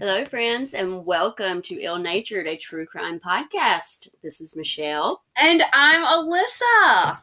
Hello, friends, and welcome to Ill Natured, a true crime podcast. This is Michelle. And I'm Alyssa.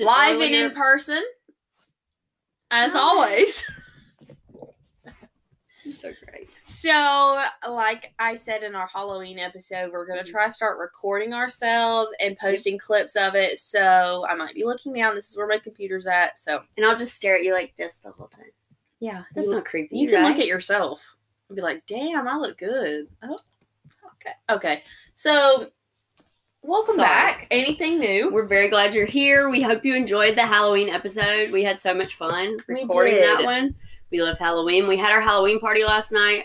It's Live and in person, as Hi. always. So great. So, like I said in our Halloween episode, we're going to mm-hmm. try to start recording ourselves and posting clips of it. So, I might be looking down. This is where my computer's at. So, And I'll just stare at you like this the whole time. yeah. That's you, not creepy. you can right? look at yourself and be like, damn, I look good. Oh, okay. Okay. So, welcome Sorry. back. Anything new? We're very glad you're here. We hope you enjoyed the Halloween episode. We had so much fun We recording that one. We love Halloween. We had our Halloween party last night.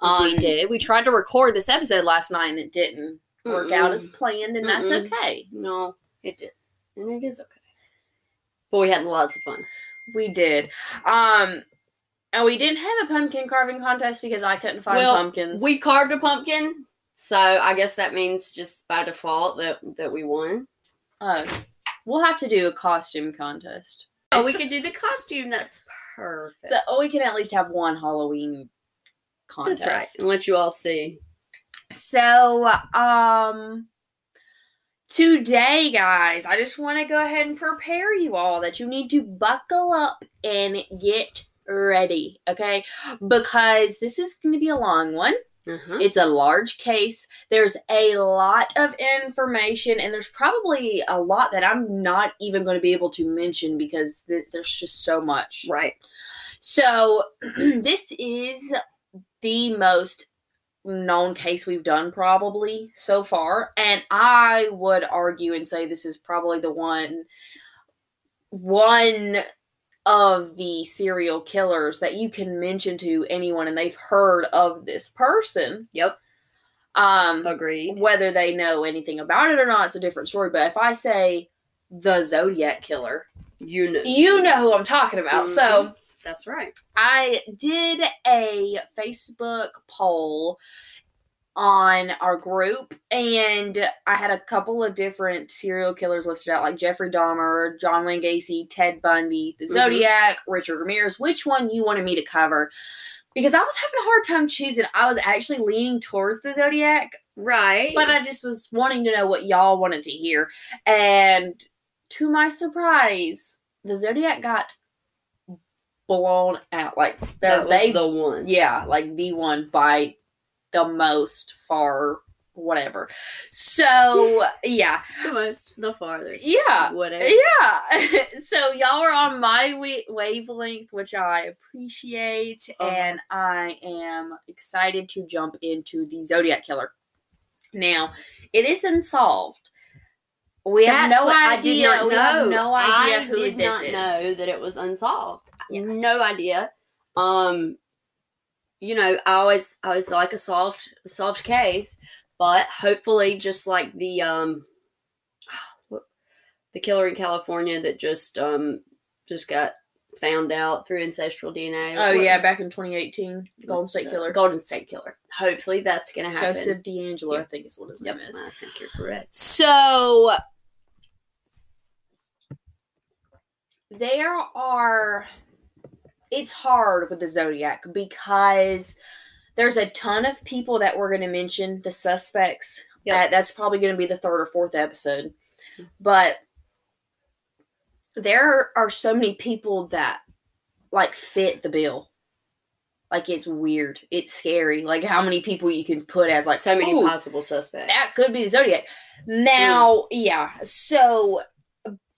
we Um, did. We tried to record this episode last night and it didn't work out as planned, and that's Mm-mm. okay. No, it did. And it is okay. But we had lots of fun. We did. Um, and we didn't have a pumpkin carving contest because I couldn't find Well, pumpkins. We carved a pumpkin, so I guess that means just by default that that we won. uh, we'll have to do a costume contest. Oh, we could do the costume. That's perfect. So oh, we can at least have one Halloween contest. That's right. And let you all see. So, um, today, guys, I just want to go ahead and prepare you all that you need to buckle up and get ready, okay? Because this is going to be a long one. Uh-huh. It's a large case. There's a lot of information, and there's probably a lot that I'm not even going to be able to mention because th- there's just so much. Right. So, this is the most known case we've done probably so far, and I would argue and say this is probably the one one of the serial killers that you can mention to anyone and they've heard of this person. Yep. Um Agreed. whether they know anything about it or not, it's a different story. But if I say the Zodiac killer, You know. you know who I'm talking about. So That's right. I did a Facebook poll on our group and I had a couple of different serial killers listed out like Jeffrey Dahmer, John Wayne Gacy, Ted Bundy, the Mhm. Zodiac, Richard Ramirez, which one you wanted me to cover. Because I was having a hard time choosing. I was actually leaning towards the Zodiac, Right. but I just was wanting to know what y'all wanted to hear. And to my surprise, the Zodiac got blown out. Like they the one. yeah, like the one by the most far whatever. So yeah. The most, the farthest. Yeah. Whatever. Yeah. so y'all are on my wa- wavelength, which I appreciate, Uh-huh. and I am excited to jump into the Zodiac Killer. Now, it is unsolved. We have That's no idea. I did not we know. have no idea I who did this not is. know that it was unsolved. Yes. No idea. Um, you know, I always, I was like a soft solved case, but hopefully, just like the um, the killer in California that just um just got found out through ancestral DNA. Oh What- yeah, back in 2018, Golden State Killer. Golden State Killer. Hopefully, that's gonna happen. Joseph DeAngelo, Yeah. I think is what his Yep, name is. I think you're correct. So there are it's hard with the zodiac because there's a ton of people that we're going to mention the suspects Yep. that, that's probably going to be the third or fourth episode mm-hmm. but there are so many people that like fit the bill like it's weird it's scary like how many people you can put as like so many possible suspects. that could be the zodiac. Now, mm. yeah. So,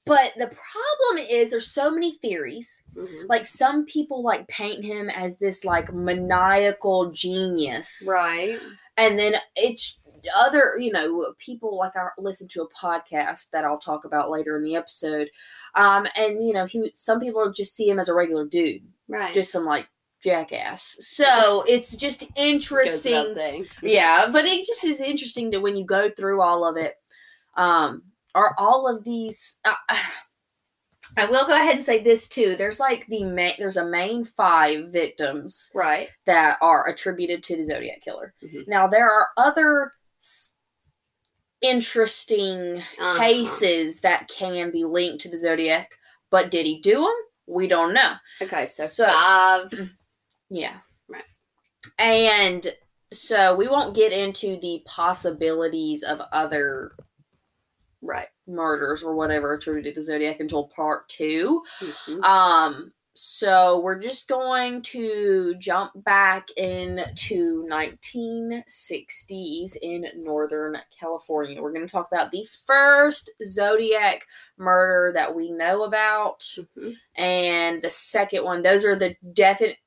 but the problem is there's so many theories. Mhm. Like some people like paint him as this like maniacal genius, Right. and then it's other you know people like I listen to a podcast that I'll talk about later in the episode, um, and you know he some people just see him as a regular dude, Right. just some like jackass. So it's just interesting. Yeah, but it just is interesting to when you go through all of it. Um, are all of these? Uh, I will go ahead and say this too. There's like the main. There's a main five victims Right. that are attributed to the Zodiac killer. Mhm. Now there are other s- interesting Uh-huh. cases that can be linked to the Zodiac, but did he do them? We don't know. Okay, so, So- five. Yeah. Right. And so we won't get into the possibilities of other Right. murders or whatever attributed to Zodiac until part two. Mhm. Um, so we're just going to jump back into 1960s in Northern California. We're going to talk about the first Zodiac murder that we know about, Mhm. and the second one. Those are the definite.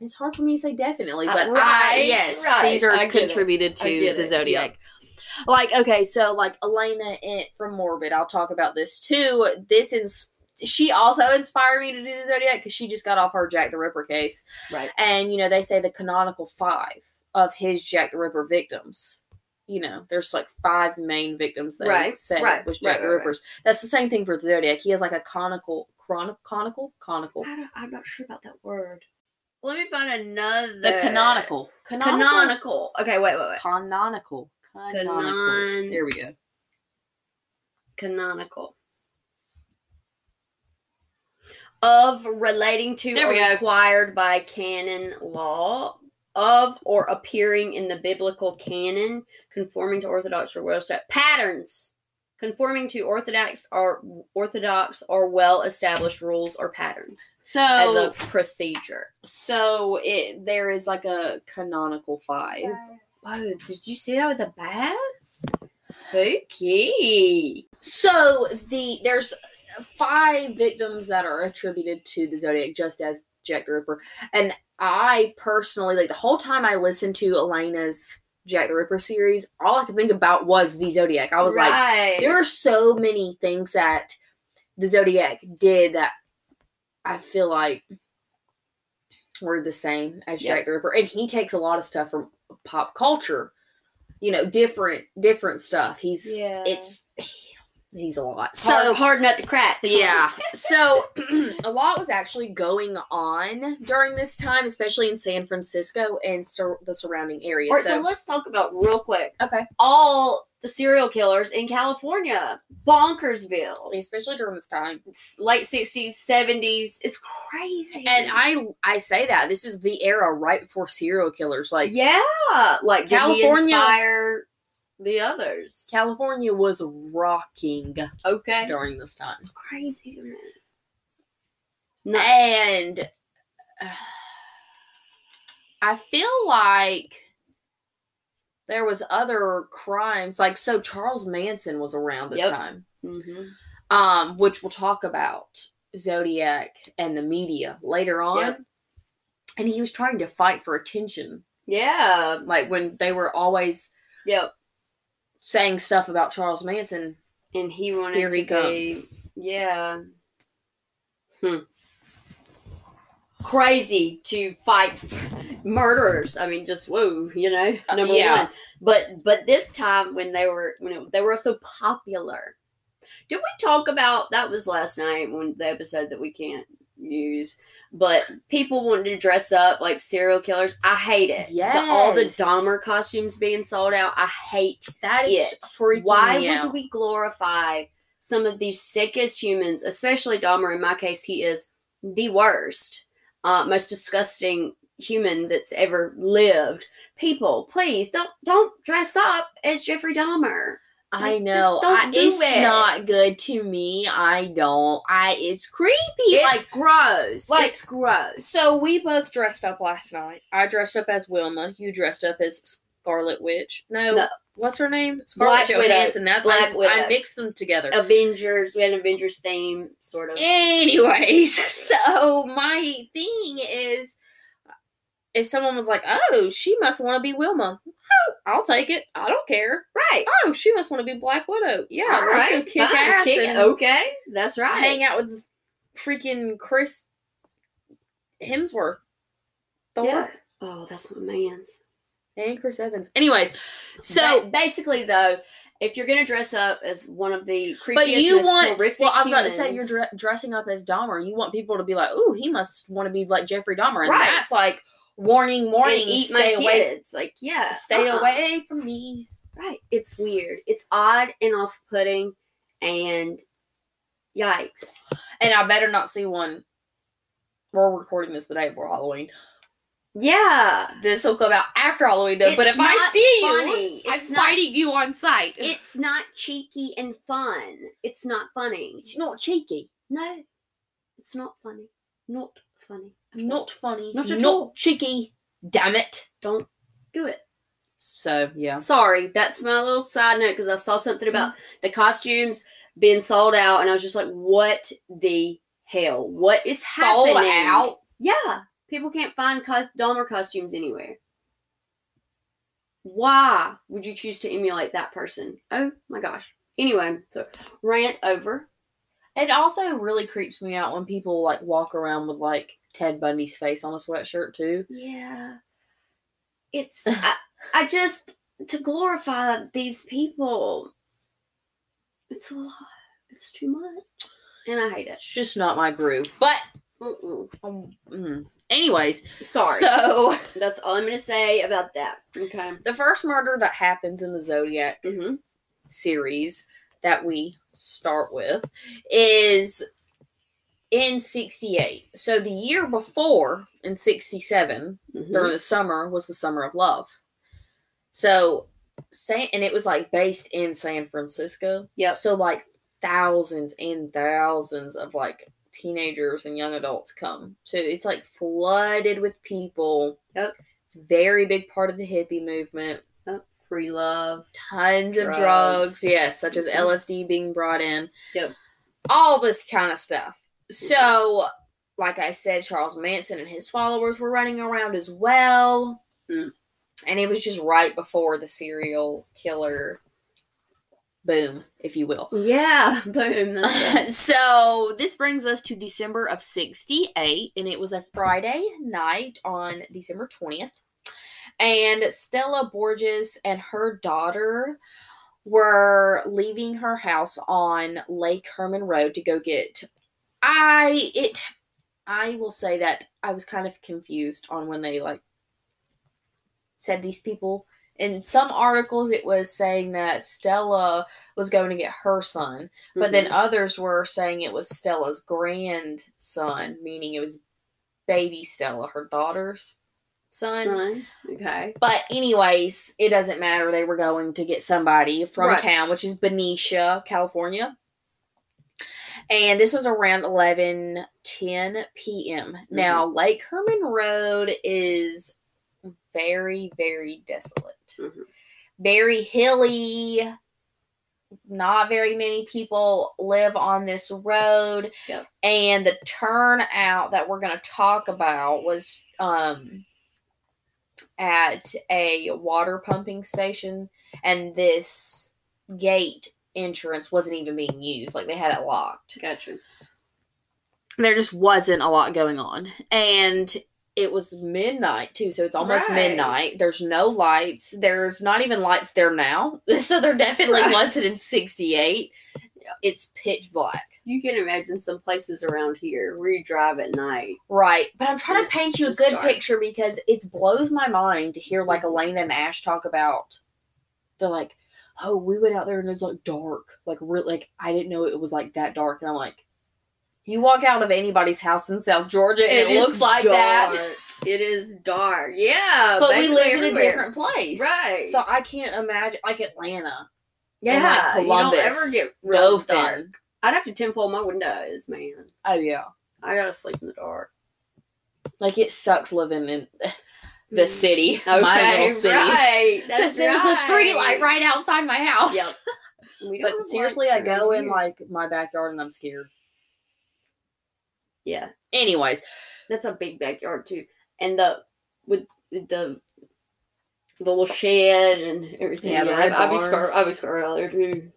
It's hard for me to say definitely, Uh, but I yes, right. these are get it. contributed to the Zodiac. Like okay, so like Alaina in, from Morbid, I'll talk about this too. This is she also inspired me to do the Zodiac because she just got off her Jack the Ripper case, Right. and you know they say the canonical five of his Jack the Ripper victims. You know, there's like five main victims that Right, say right, was Jack right, the right, right. Ripper's. That's the same thing for the Zodiac. He has like a conical, chron- conical, conical, I don't, I'm not sure about that word. Let me find another. the canonical, canonical, Canonical. Okay, wait, wait, wait. canonical, canonical. Canon- There we go. Canonical. Of relating to There or we required by canon law of or appearing in the biblical canon, conforming to orthodox or well set patterns, conforming to orthodox or orthodox or well established rules or patterns So as a procedure. So it there is like a canonical five. Whoa, did you see that with the bats? Spooky. So the there's five victims that are attributed to the Zodiac, just as Jack the Ripper. And I personally like the whole time I listened to Alaina's Jack the Ripper series, all I could think about was the Zodiac. I was like, there are so many things that the Zodiac did that I feel like were the same as Yep. Jack the Ripper, and he takes a lot of stuff from pop culture. You know, different different stuff. He's Yeah. it's he's a lot. so So hard nut to crack. yeah. So a lot was actually going on during this time, especially in San Francisco and sur- the surrounding area. All right, so, so, let's talk about real quick okay, all the serial killers in California, Bonkersville, especially during this time. it's late sixties, seventies. It's crazy, And I I say that this is the era right before serial killers. Like yeah, like California inspire the others. California was rocking okay, during this time. crazy. Nuts. And uh, I feel like there was other crimes like so Charles Manson was around this Yep. time. Mhm. Um which we'll talk about Zodiac and the media later on. Yep. And he was trying to fight for attention Yeah. like when they were always Yep. saying stuff about Charles Manson. And he wanted Here to he be. Yeah. Hmm. Crazy to fight murderers. I mean, just whoa, you know, Uh, number yeah. one. But but this time when they were when it, they were so popular, did we talk about that? Was last night when the episode that we can't use. But people wanted to dress up like serial killers. I hate it. Yeah, all the Dahmer costumes being sold out. I hate That is it. freaking why would out. we glorify some of these sickest humans, especially Dahmer? In my case, he is the worst, uh, most disgusting human that's ever lived. People, please don't don't dress up as Jeffrey Dahmer. I know. I, it's it. not good to me. I don't. I it's creepy. It's like gross. like- it's gross. so we both dressed up last night. I dressed up as Wilma. You dressed up as Scarlet Witch. No, No. What's her name? Black Scarlet Widow. Johansson. That Black I, Widow. I mixed them together. Avengers. We had an Avengers theme, sort of. Anyways, so my thing is, if someone was like, "Oh, she must want to be Wilma," oh, I'll take it. I don't care. Right. Oh, she must want to be Black Widow. Yeah, All let's right. go kick fine. ass Kick- okay. That's right. hang out with freaking Chris Hemsworth. Thor Yeah. Oh, that's my man's. And Chris Evans. Anyways, so Ba- basically, though, if you're gonna dress up as one of the creepiest, but you most want horrific well, I was about to say you're dre- dressing up as Dahmer. You want people to be like, "Ooh, he must want to be like Jeffrey Dahmer," and Right. that's like warning, and warning, eat stay my away, kids. Like, yeah, stay uh-uh. away from me. Right. It's weird. It's odd and off-putting, and yikes. And I better not see one. We're recording this the day before Halloween. Yeah. This will come out after Halloween, though. but if I see funny. you, I'm It's not- fighting you on sight. It's not cheeky and fun. It's not funny. It's not cheeky, No, it's not funny. Not funny. not funny, Not not, at all. cheeky. Damn it. Don't do it. So yeah. Sorry, that's my little side note because I saw something about the costumes being sold out, and I was just like, "What the hell? What is Sold happening?" out. Yeah, people can't find cos- Dahmer costumes anywhere. Why would you choose to emulate that person? Oh my gosh. Anyway, so rant over. It also really creeps me out when people like walk around with like Ted Bundy's face on a sweatshirt too. Yeah, it's I, I just to glorify these people. It's a lot. It's too much, and I hate it. It's just not my groove. But. Um, mm. anyways, Sorry. So That's all I'm gonna say about that. Okay. the first murder that happens in the Zodiac Mm-hmm. series that we start with is in 68. So the year before in 67 Mm-hmm. during the summer was the summer of love. So San and it was like based in San Francisco. Yeah. So like thousands and thousands of like teenagers and young adults come. So it's like flooded with people. Yep. It's a very big part of the hippie movement. Oh, free love. Tons of Drugs. drugs, yes, such as Mhm. LSD being brought in. Yep. All this kind of stuff. So, like I said, Charles Manson and his followers were running around as well. Mm. And it was just right before the serial killer boom, if you will. Yeah. Boom. So this brings us to December of 68 and it was a friday night on december 20th and stella borges and her daughter were leaving her house on lake herman road to go get i it i will say that i was kind of confused on when they like said these people in some articles it was saying that stella was going to get her son but then Mhm. others were saying it was Stella's grandson, meaning it was baby Stella, her daughter's son. Son. Okay. But anyways, it doesn't matter. They were going to get somebody from Right. town, which is Benicia, California. And this was around 11 10 p.m. Now, Lake Herman Road is very, very desolate. Mhm. Very hilly. Not very many people live on this road. Yep. And the turnout that we're going to talk about was um, at a water pumping station. And this gate entrance wasn't even being used. Like they had it locked Gotcha. there just wasn't a lot going on. And it was midnight too, so it's almost Right. midnight. There's no lights. There's not even lights there now. So there definitely Right. wasn't in 68. It's pitch black. You can imagine some places around here where you drive at night. Right. But I'm trying to paint you a good dark. picture because it blows my mind to hear like mm-hmm. Alaina and Ash talk about they're like, Oh, we went out there and it was like dark. Like real like I didn't know it was like that dark. And I'm like, you walk out of anybody's house in South Georgia and it, is looks like that. dark. It is dark. Yeah. but we live in a different place. Right. So I can't imagine like Atlanta. yeah. like, you don't ever get real dark. I'd have to tinfoil my windows, man. Oh yeah. I gotta sleep in the dark. Like it sucks living in the Mm. city. Okay, my little city. right. That's Because there's a street light right. right outside my house. Yep. But seriously, I go in like my backyard and I'm scared. Yeah, Anyways, that's a big backyard too, and the with the the little shed and everything. Yeah, the I, I'd be scared. I'd be scared out there too.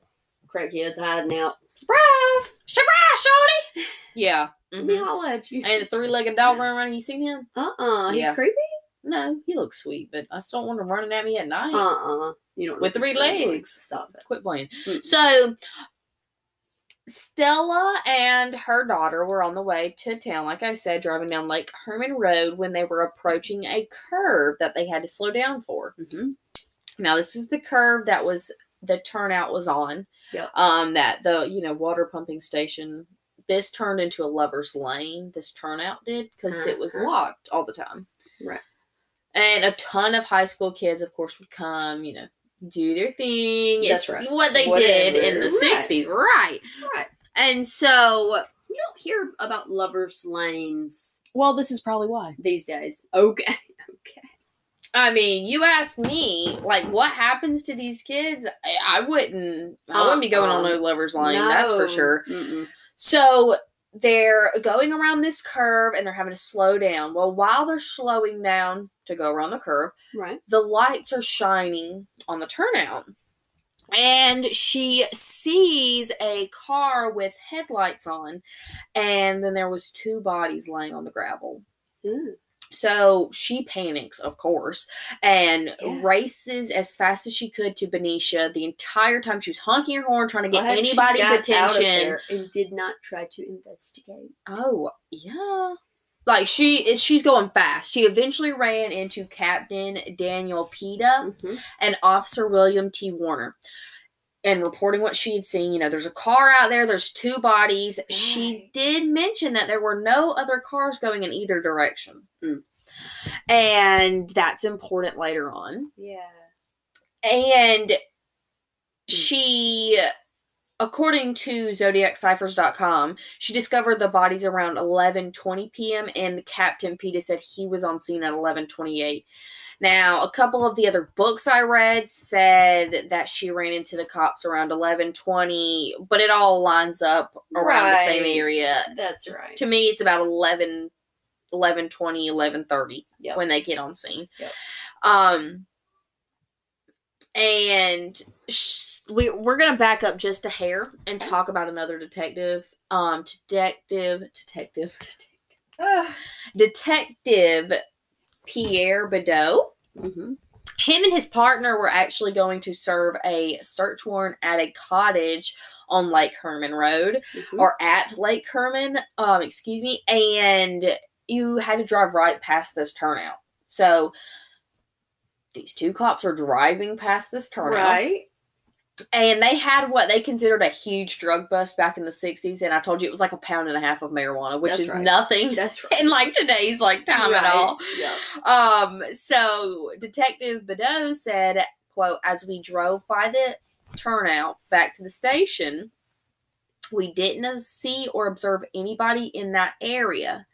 Crackheads hiding out. Surprise! surprise, shorty. Yeah. Let me Mhm. holla at you. And the three-legged dog running around. You seen him? Uh uh He's Yeah. creepy? No, he looks sweet, but I still don't want him running at me at night. Uh uh You don't With three creepy. legs. Stop it. Quit playing. Mm. So Stella and her daughter were on the way to town, like I said, driving down Lake Herman Road when they were approaching a curve that they had to slow down for. hmm Now, this is the curve that was the turnout was on. Yep. Um, that the you know water pumping station. This turned into a lover's lane. This turnout did because it was Uh-huh. locked all the time. Right. And a ton of high school kids, of course, would come. You know, do their thing. That's It's right. What they did in the Right. '60s, right? Right. And so, You don't hear about lovers' lanes well, this is probably why. these days. Okay. Okay. I mean, you ask me, like, what happens to these kids? I, I wouldn't. I wouldn't be going on Uh-uh. no lovers lane. That's for sure. Mm-mm. So they're going around this curve and they're having to slow down. Well, while they're slowing down to go around the curve, Right. the lights are shining on the turnout. And she sees a car with headlights on, and then there was two bodies laying on the gravel. Mm. So she panics, of course, and Yeah. races as fast as she could to Benicia. The entire time she was honking her horn, trying to get Glad she anybody's attention. there and did not try to investigate. Oh, yeah. Like she is she's going fast. She eventually ran into Captain Daniel Pitta Mhm. and Officer William T. Warner. And reporting what she had seen, you know, there's a car out there, there's two bodies. She did mention that there were no other cars going in either direction. Mm. And that's important later on. Yeah. And she, according to ZodiacCiphers.com, she discovered the bodies around 11:20 p.m. and Captain Pitta said he was on scene at 11:28. Now, a couple of the other books I read said that she ran into the cops around 11:20, but it all lines up around the same area. That's right. To me, it's about 11 11:20, 11:30 Yep. when they get on scene. Yep. Um and sh- we we're gonna back up just a hair and talk about another detective. Um, detective, detective, Ugh. detective Pierre Bidou. Mhm. Him and his partner were actually going to serve a search warrant at a cottage on Lake Herman Road Mhm. or at Lake Herman. Um, excuse me, and you had to drive right past this turnout. So these two cops are driving past this turnout right. And they had what they considered a huge drug bust back in the 60s and i told you it was like a pound and a half of marijuana which That's is right. nothing That's right. in like today's like time at all Yeah. um so detective bidou said quote as we drove by the turnout back to the station we didn't see or observe anybody in that area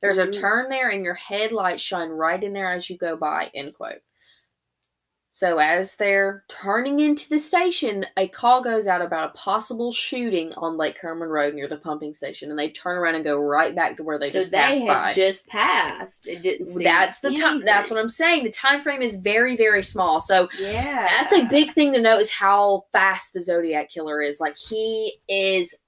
there's a Mhm. turn there and your headlights shine right in there as you go by end quote so as they're turning into the station, a call goes out about a possible shooting on Lake Herman Road near the pumping station, and they turn around and go right back to where they so just they passed by. just passed. It didn't. seem that's the time. That's what I'm saying. The time frame is very, very small. So Yeah. that's a big thing to know is how fast the Zodiac killer is. Like he is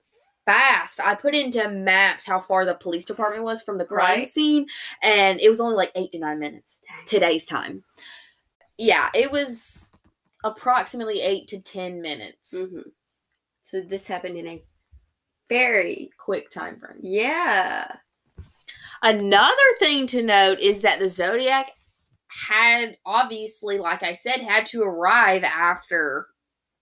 fast. I put into maps how far the police department was from the crime Right. scene, and it was only like eight to nine minutes today's time. Yeah, it was approximately eight to ten minutes. hmm So this happened in a very Quick time frame. yeah. Another thing to note is that the Zodiac had obviously, like I said, had to arrive after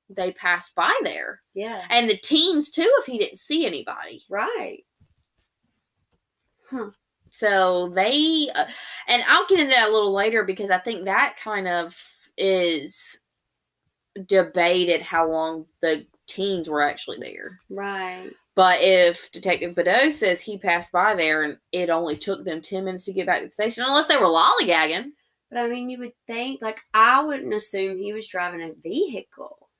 they passed by there. Yeah. And the teens too, if he didn't see anybody. Right. So they, uh, and I'll get into that a little later because I think that kind of is debated how long the teens were actually there. Right. But if Detective Bidou says he passed by there and it only took them 10 minutes to get back to the station, unless they were lollygagging. But I mean, you would think, like, I wouldn't assume he was driving a vehicle.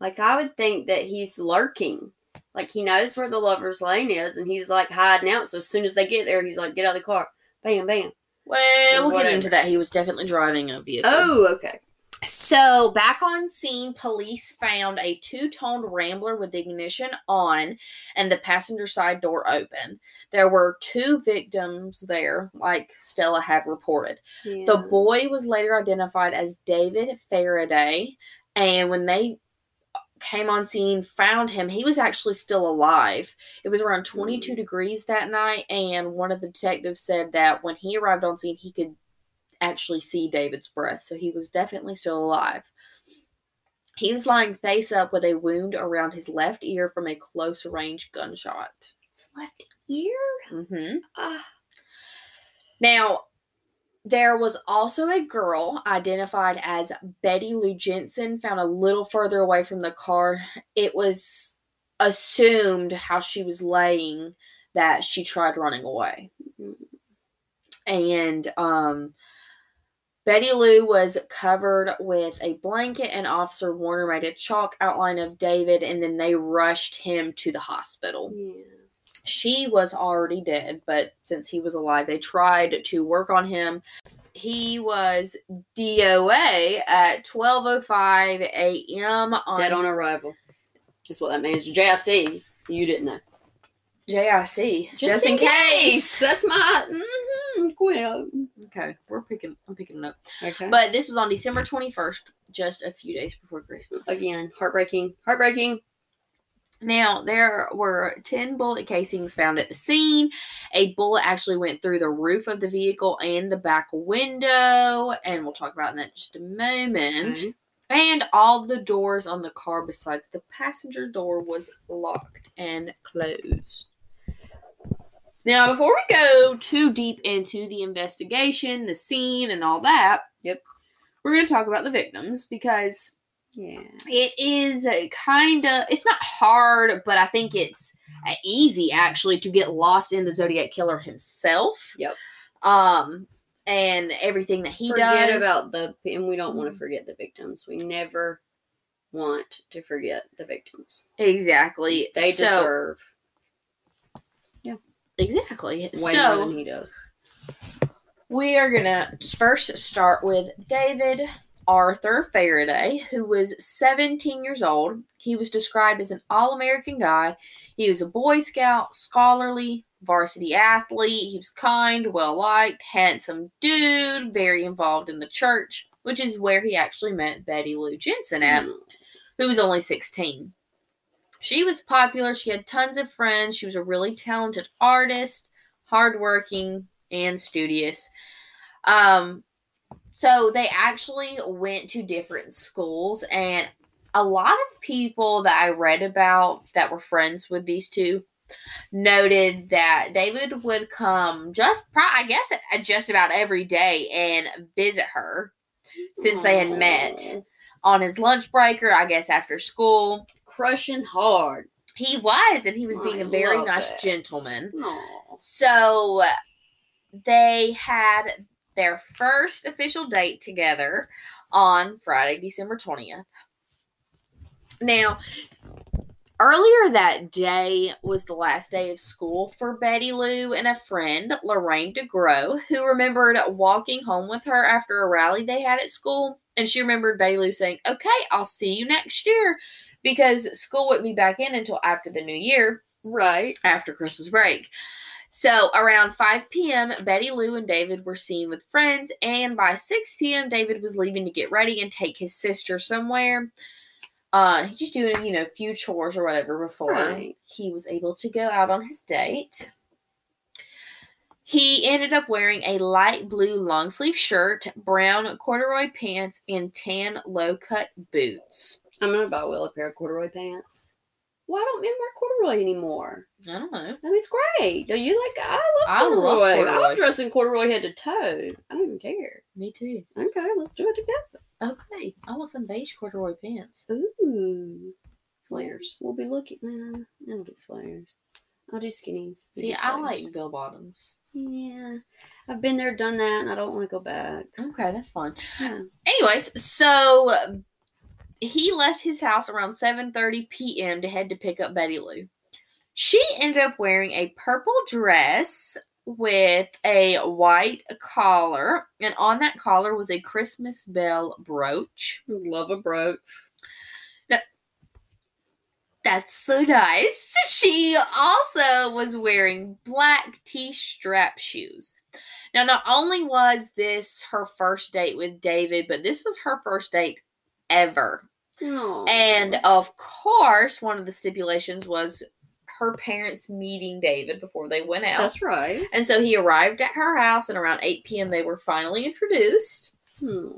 Like, I would think that he's lurking. Like, he knows where the lover's lane is and he's like hiding out. So as soon as they get there, he's like, get out of the car. Bam, bam. Well, we'll Whatever. get into that. He was definitely driving a vehicle. Oh, okay. So, back on scene, police found a two toned rambler with the ignition on and the passenger side door open. There were two victims there, like Stella had reported. Yeah. The boy was later identified as David Faraday, and when they came on scene, found him, he was actually still alive. It was around 22 Mm. degrees that night, and one of the detectives said that when he arrived on scene, he could actually see David's breath, so he was definitely still alive. He was lying face up with a wound around his left ear from a close range gunshot. It's left ear. Mm-hmm. Ah. Now, there was also a girl identified as Betty Lou Jensen found a little further away from the car. It was assumed how she was laying that she tried running away. And um Betty Lou was covered with a blanket and Officer Warner made a chalk outline of David and then they rushed him to the hospital Yeah. She was already dead, but since he was alive, they tried to work on him. He was DOA at 12:05 a.m. on Dead on arrival. Is what that means. JIC. You didn't know. JIC. Just, in, case. That's my mm-hmm, quote. Okay, we're picking. I'm picking it up. Okay. But this was on December 21st, just a few days before Christmas. again, heartbreaking. Heartbreaking. Now, there were 10 bullet casings found at the scene. A bullet actually went through the roof of the vehicle and the back window, and we'll talk about that in just a moment. Okay. And all the doors on the car besides the passenger door was locked and closed. Now, before we go too deep into the investigation, the scene, and all that, Yep. we're going to talk about the victims because Yeah. it is kind of it's not hard but i think it's uh, easy actually to get lost in the zodiac killer himself Yep. um and everything that he forget does about the and we don't want to forget the victims. We never want to forget the victims. exactly They So- deserve Yeah. exactly way so more than he does. we are gonna first start with david arthur faraday who was 17 years old he was described as an all-american guy he was a boy scout scholarly varsity athlete he was kind well liked handsome dude very involved in the church which is where he actually met betty lou jensen at Mm. who was only 16. She was popular. She had tons of friends. She was a really talented artist, hardworking, and studious. Um, so they actually went to different schools, and a lot of people that I read about that were friends with these two noted that David would come just, I guess, just about every day and visit her since they had met on his lunch break or I guess after school. Crushing hard. He was, and he was being I a very nice it. gentleman. Aw. So they had their first official date together on Friday, December 20th. Now, earlier that day was the last day of school for Betty Lou and a friend, Lorraine DeGrow, who remembered walking home with her after a rally they had at school. And she remembered Betty Lou saying, Okay, I'll see you next year because school wouldn't be back in until after the new year Right. after Christmas break. So around 5 p.m., Betty Lou and David were seen with friends, and by 6 p.m., David was leaving to get ready and take his sister somewhere. Uh, he's just doing, you know, a few chores or whatever before Right. he was able to go out on his date. He ended up wearing a light blue long sleeve shirt, brown corduroy pants, and tan low cut boots. I'm gonna buy Will a pair of corduroy pants. Why don't men wear corduroy anymore? I don't know. I mean, it's great. Do you like? I love I love corduroy. corduroy. I'll dress in corduroy head to toe. I don't even care. Me too. Okay, let's do it together. Okay, I want some beige corduroy pants. Ooh, flares. We'll be looking. Nah, I don't do flares. I'll do skinnies. See, do I like bill bottoms. Yeah, I've been there, done that, and I don't want to go back. Okay, that's fine. Yeah. Anyways, so he left his house around 7:30 p.m. to head to pick up Betty Lou. She ended up wearing a purple dress with a white collar, and on that collar was a Christmas bell brooch. Love a brooch. That's so nice. She also was wearing black T strap shoes. Now, not only was this her first date with David, but this was her first date ever. And of course, one of the stipulations was her parents meeting David before they went out. that's right. And so he arrived at her house, and around 8 p.m., they were finally introduced. Hmm.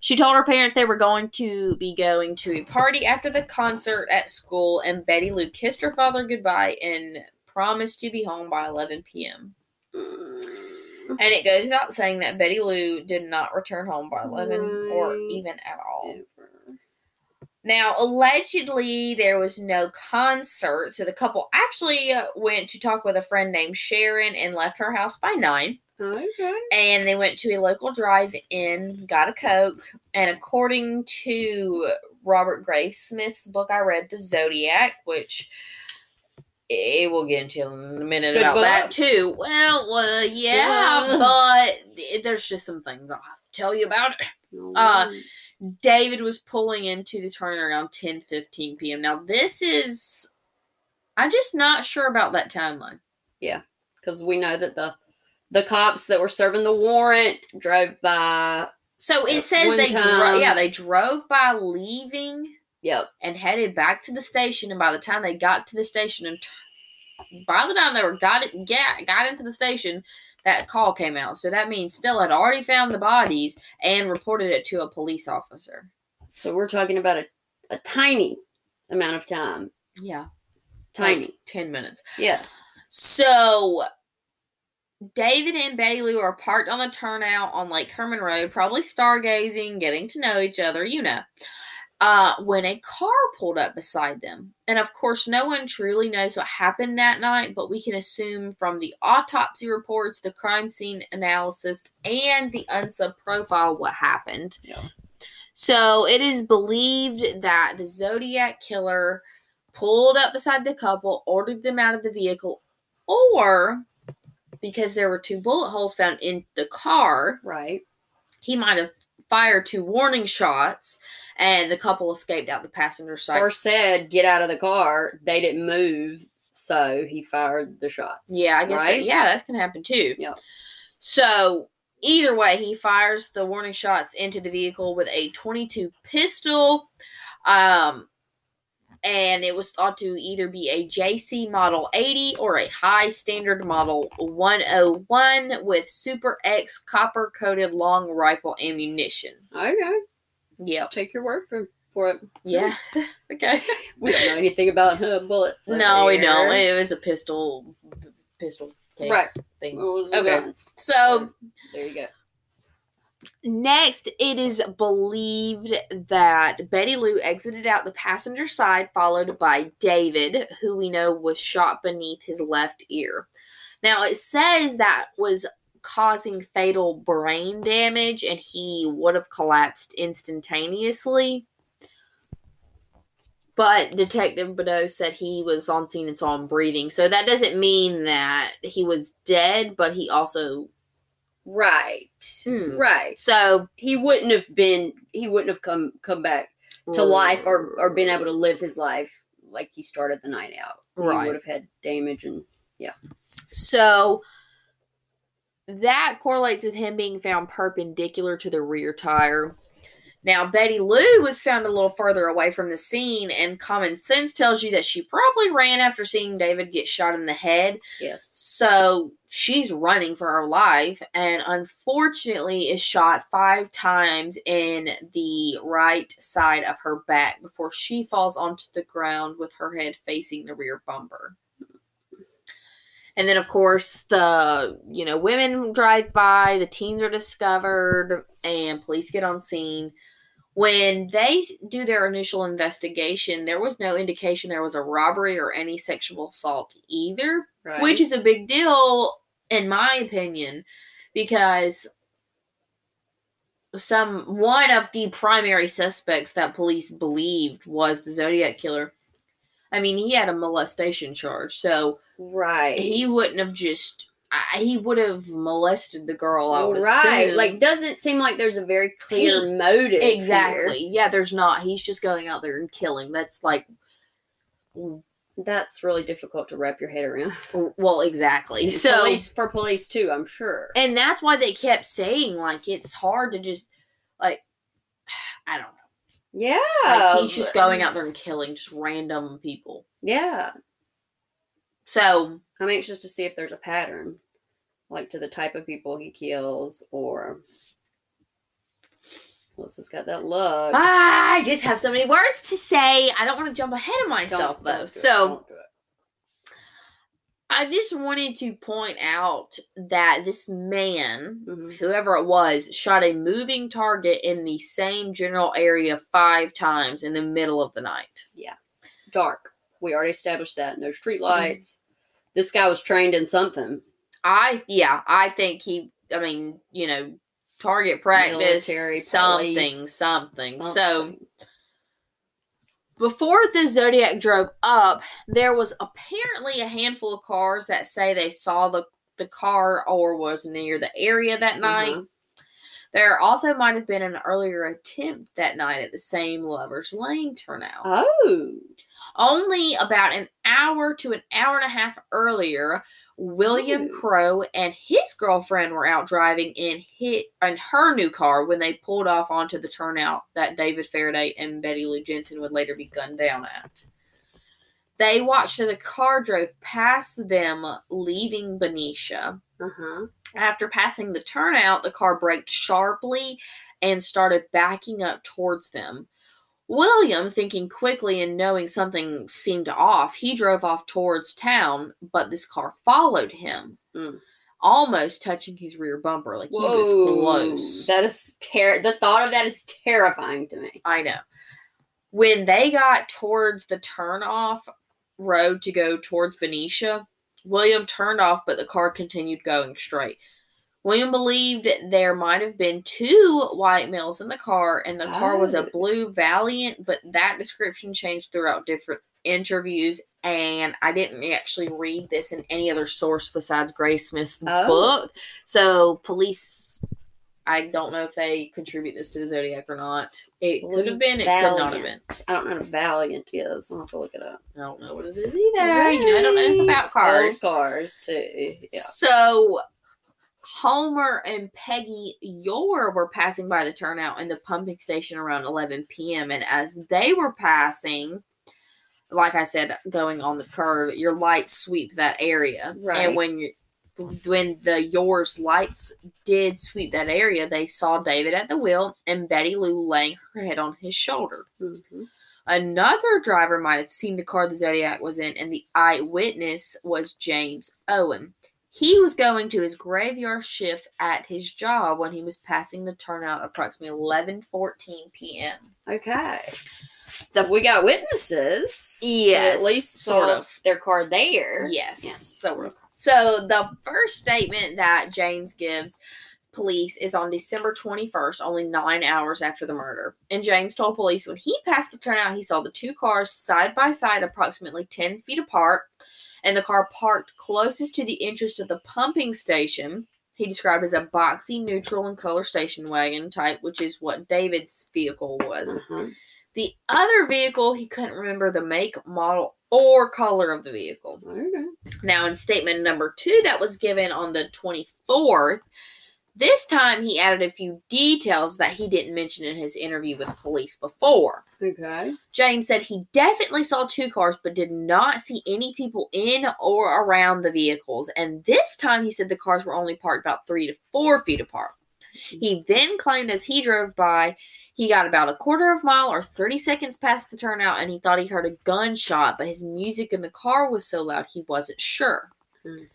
She told her parents they were going to be going to a party after the concert at school, and Betty Lou kissed her father goodbye and promised to be home by 11 p.m. Mm. And it goes without saying that Betty Lou did not return home by 11 or even at all. Now, allegedly, there was no concert, so the couple actually uh, went to talk with a friend named Sharon and left her house by 9. Okay. and they went to a local drive-in, got a coke, and according to Robert Graysmith's book I read, The Zodiac, which it will get into in a minute Good about that too. Well, well, yeah, Yeah. but there's just some things I'll have to tell you about it. Uh, David was pulling into the turn around 10 15 p.m. Now, this is, I'm just not sure about that timeline. Yeah, because we know that the the cops that were serving the warrant drove by. So it says they drove, yeah, they drove by leaving Yep. and headed back to the station. And by the time they got to the station, and t- by the time they were got it, got, got into the station, that call came out. So that means Stella had already found the bodies and reported it to a police officer. So we're talking about a, a tiny amount of time. Yeah, Tiny. like ten minutes. yeah. So David and Betty Lou are parked on the turnout on Lake Herman Road, probably stargazing, getting to know each other, you know. Uh, when a car pulled up beside them. And of course, no one truly knows what happened that night, but we can assume from the autopsy reports, the crime scene analysis, and the unsub profile what happened. Yeah. So it is believed that the Zodiac killer pulled up beside the couple, ordered them out of the vehicle, or because there were two bullet holes found in the car, Right. he might have fired two warning shots and the couple escaped out the passenger side. Or said, "Get out of the car." They didn't move, so he fired the shots. yeah, I guess that, yeah, that can happen too. Yeah. So either way, he fires the warning shots into the vehicle with a 22 pistol. Um and it was thought to either be a JC Model 80 or a high standard Model 101 with Super X copper coated long rifle ammunition. Okay. Yeah. Take your word for for it. Yeah. okay. We don't know anything about uh, bullets. no, we don't. It was a pistol pistol case Right. thing. Okay. okay. So There you go. Next, it is believed that Betty Lou exited out the passenger side, followed by David, who we know was shot beneath his left ear. Now, it says that was causing fatal brain damage and he would have collapsed instantaneously. But Detective Bidou said he was on scene and saw him breathing. So that doesn't mean that he was dead, but he also. Right. Hmm. Right. So He wouldn't have been. He wouldn't have come come back to life or or been able to live his life like he started the night out. Right. He would have had damage and yeah. So that correlates with him being found perpendicular to the rear tire. Now, Betty Lou was found a little further away from the scene, and common sense tells you that she probably ran after seeing David get shot in the head. yes. So she's running for her life, and unfortunately, is shot five times in the right side of her back before she falls onto the ground with her head facing the rear bumper. And then, of course, the you know women drive by, the teens are discovered, and police get on scene. When they do their initial investigation, there was no indication there was a robbery or any sexual assault either Right. which is a big deal in my opinion because some one of the primary suspects that police believed was the zodiac killer i mean he had a molestation charge so right. he wouldn't have just I, he would have molested the girl. I would right. assume. Like, doesn't seem like there's a very clear He- motive. here. exactly. Yeah, there's not. He's just going out there and killing. That's like, That's really difficult to wrap your head around. well, exactly. And So police for police too, I'm sure. and that's why they kept saying like it's hard to just like I don't know. yeah. Like he's just going out there and killing just random people. Yeah. So I'm anxious to see if there's a pattern, like to the type of people he kills, or what's this got that look? I just have so many words to say. I don't want to jump ahead of myself Don't- though. don't so don't do it. I just wanted to point out that this man, Mhm. whoever it was, shot a moving target in the same general area five times in the middle of the night. Yeah. Dark. We already established that. No street lights. This guy was trained in something. I yeah, I think he. I mean, you know, target practice, Military, something, police, something. So before the Zodiac drove up, there was apparently a handful of cars that say they saw the the car or was near the area that night. Uh-huh. There also might have been an earlier attempt that night at the same Lover's Lane turnout. Oh. Only about an hour to an hour and a half earlier, William. Crow and his girlfriend were out driving in hit in her new car when they pulled off onto the turnout that David Faraday and Betty Lou Jensen would later be gunned down at. They watched as a car drove past them, leaving Benicia. Uh huh. After passing the turnout, the car braked sharply and started backing up towards them. William, thinking quickly and knowing something seemed off, he drove off towards town, but this car followed him, Mm. almost touching his rear bumper. Like he was close. That is ter- The thought of that is terrifying to me. I know. When they got towards the turnoff road to go towards Benicia, William turned off, but the car continued going straight. William believed there might have been two white males in the car, and the car was a Oh. blue Valiant, but that description changed throughout different interviews. And I didn't actually read this in any other source besides Graysmith's Oh. book. So, police, I don't know if they contribute this to the Zodiac or not. It Blue could have been, it could not have been. I don't know what a Valiant is. I'll have to look it up. I don't know what it is either. You know, I don't know anything about cars. Old cars, too. Yeah. So Homer and Peggy Your were passing by the turnout in the pumping station around 11 p.m. And as they were passing, like I said, going on the curve, your lights sweep that area. Right. And when you when the Yours lights did sweep that area, they saw David at the wheel and Betty Lou laying her head on his shoulder. hmm Another driver might have seen the car the Zodiac was in, and the eyewitness was James Owen. He was going to his graveyard shift at his job when he was passing the turnout approximately 11:14 p.m. Okay. So we got witnesses. Yes, At least sort of. their car there. Yes, Yeah. sort of. So the first statement that James gives police is on December 21st, only nine hours after the murder. And James told police when he passed the turnout, he saw the two cars side by side, approximately 10 feet apart, and the car parked closest to the entrance of the pumping station. He described as a boxy, neutral, and color station wagon type, which is what David's vehicle was. Uh-huh. The other vehicle, he couldn't remember the make, model, or color of the vehicle. Okay. Now, in statement number two that was given on the 24th, this time he added a few details that he didn't mention in his interview with police before. Okay. James said he definitely saw two cars, but did not see any people in or around the vehicles. And this time he said the cars were only parked about three to four feet apart. He then claimed as he drove by, he got about a quarter of a mile or 30 seconds past the turnout and he thought he heard a gunshot, but his music in the car was so loud he wasn't sure. Mhm.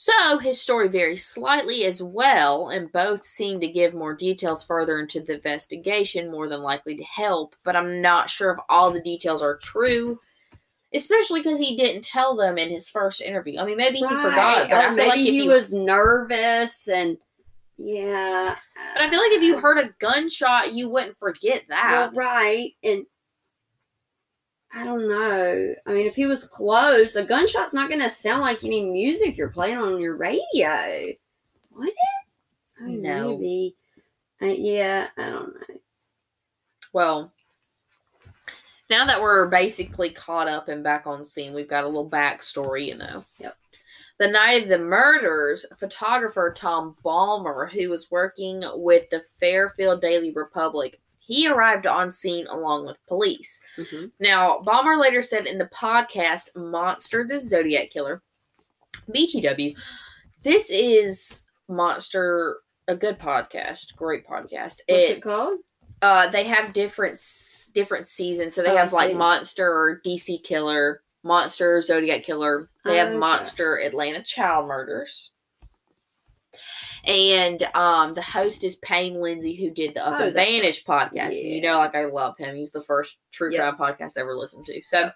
So his story varies slightly as well, and both seem to give more details further into the investigation, more than likely to help, but I'm not sure if all the details are true. Especially because he didn't tell them in his first interview. I mean, maybe he forgot, but Or I feel like if he you was nervous and yeah. But I feel like if you uh, heard a gunshot, you wouldn't forget that. well, right, and I don't know. I mean, if he was close, a gunshot's not going to sound like any music you're playing on your radio. Would it? Oh, No. Maybe. Uh, yeah, I don't know. Well, now that we're basically caught up and back on scene, we've got a little backstory, you know. Yep. The night of the murders, photographer Tom Balmer, who was working with the Fairfield Daily Republic, he arrived on scene along with police. hmm Now, Balmer later said in the podcast Monster the Zodiac Killer, BTW, this is Monster, a good podcast, great podcast. What's It- it called? uh they have different different seasons so they Oh, have like monster or dc killer monster zodiac killer they have Okay. monster atlanta child murders and um the host is payne lindsey who did the up Oh, and vanish podcast and you know like i love him he's the first true Yep. crime podcast i ever listened to so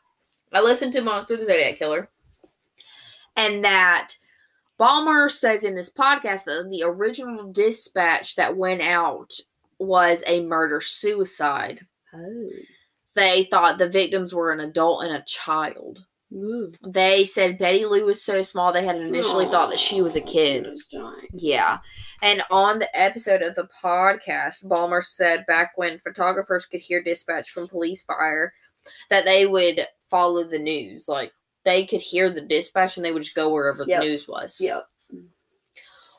i listened to monster the zodiac killer and that Balmer says in this podcast that the original dispatch that went out was a murder suicide. Oh. They thought the victims were an adult and a child. Ooh. They said Betty Lou was so small they had initially thought that she was a kid. she was. Yeah. And on the episode of the podcast, Balmer said back when photographers could hear dispatch from police fire that they would follow the news. Like they could hear the dispatch and they would just go wherever Yep. the news was. Yep.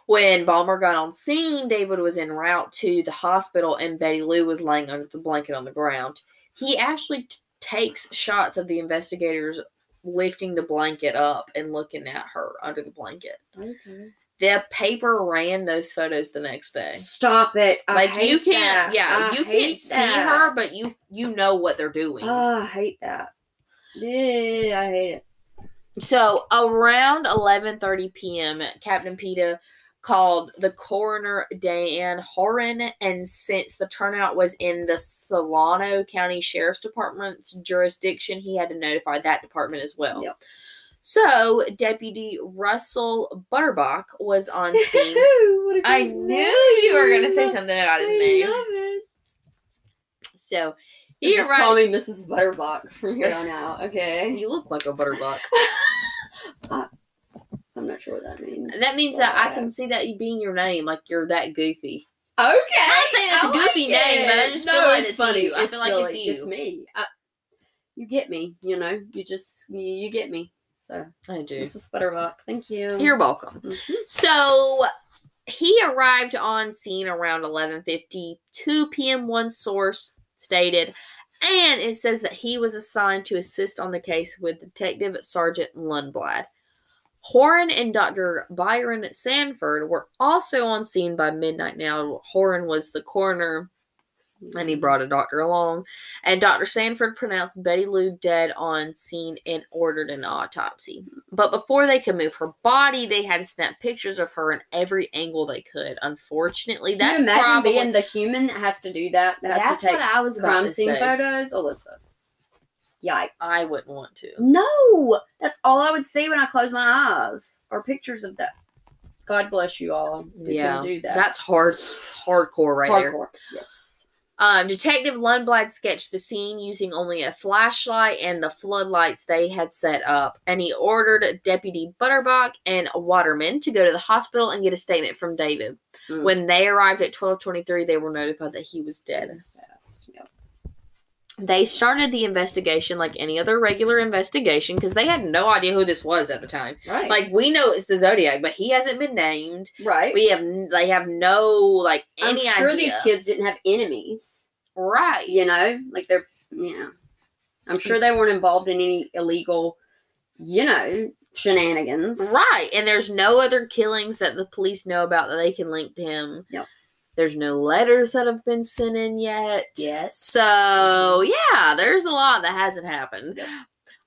When Balmer got on scene, David was en route to the hospital and Betty Lou was laying under the blanket on the ground. He actually t- takes shots of the investigators lifting the blanket up and looking at her under the blanket. Okay. The paper ran those photos the next day. Stop it. I like you can't, that. yeah, I you can't see that. her, but you you know what they're doing. Oh, I hate that. Yeah, I hate it. So around 11:30 p.m., Captain Pitta called the coroner Dan Horan, and since the turnout was in the Solano County Sheriff's Department's jurisdiction, he had to notify that department as well. Yep. So Deputy Russell Butterbach was on scene. I great knew you were going to say something about his I name. love it. So he just arrived. call me Mrs. Butterbuck from here on out, okay? you look like a butterbuck. Not sure what that means. That means that I can see that you being your name, like you're that goofy. Okay. I'm not saying that's a I goofy like name, but I just no, feel like it's it's funny. you. I feel like silly. it's you. It's me. I, you get me. You know. You just you, you get me. So, I do. Mrs. Butterbuck, thank you. You're welcome. Mhm. So he arrived on scene around 11:50. 2 p.m. One source stated, and it says that he was assigned to assist on the case with Detective Sergeant Lundblad. Horan and Dr. Byron Sanford were also on scene by midnight. Now, Horan was the coroner and he brought a doctor along. And Dr. Sanford pronounced Betty Lou dead on scene and ordered an autopsy. But before they could move her body, they had to snap pictures of her in every angle they could. Unfortunately, Can that's you imagine probably, being the human that has to do that? That has that's to take what I was about crime to scene say. photos. Alyssa. Yikes. I wouldn't want to. No, that's all I would see when I close my eyes. Or pictures of that. God bless you all. can Yeah, do that. that's hard, hardcore right there. hardcore. Yes. Um, Detective Lundblad sketched the scene using only a flashlight and the floodlights they had set up, and he ordered Deputy Butterbuck and Waterman to go to the hospital and get a statement from David. Mm. When they arrived at twelve twenty three, they were notified that he was dead. That's fast. Yep. They started the investigation like any other regular investigation because they had no idea who this was at the time. Right. Like we know it's the Zodiac, but he hasn't been named. right. We have they have no like I'm any sure idea. these kids didn't have enemies. right? You know, like they're yeah. I'm sure they weren't involved in any illegal, you know, shenanigans. Right. And there's no other killings that the police know about that they can link to him. Yep. There's no letters that have been sent in yet. Yes. So, yeah, there's a lot that hasn't happened. Yep.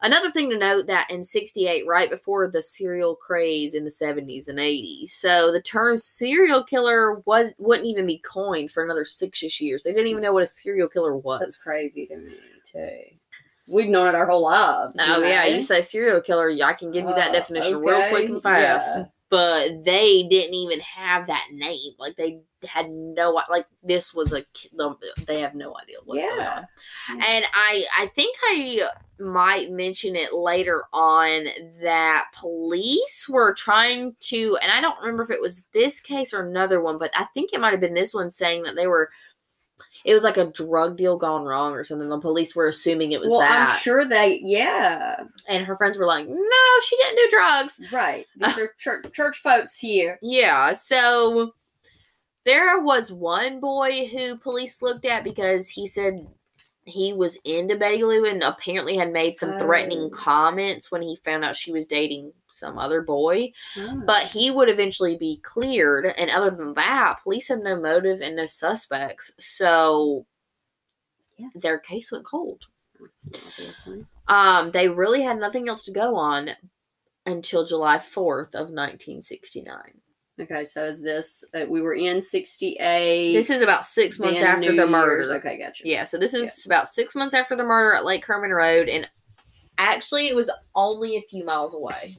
Another thing to note that in 68, right before the serial craze in the 70s and 80s, so the term serial killer was wouldn't even be coined for another six-ish years. They didn't even know what a serial killer was. That's crazy to me too. We've known it our whole lives. Oh yeah, know? you say serial killer, I can give you that Uh, definition real quick and fast. yeah. But they didn't even have that name. Like they had no like this was a they have no idea what's going on. And I I think I might mention it later on that police were trying to and I don't remember if it was this case or another one, but I think it might have been this one saying that they were it was like a drug deal gone wrong or something. The police were assuming it was well, that. I'm sure they, yeah, And her friends were like, no, she didn't do drugs. right. These are church church folks here. Yeah, so there was one boy who police looked at because he said he was into Betty Lou and apparently had made some threatening Oh. comments when he found out she was dating some other boy. Oh. But he would eventually be cleared. And other than that, police have no motive and no suspects. So Yeah. their case went cold. obviously. Um, they really had nothing else to go on until July 4th of 1969. Okay, so is this uh, we were in '68? This is about six months after New the Year's. murder. Okay, gotcha. Yeah, so this is about six months after the murder at Lake Herman Road, and actually, it was only a few miles away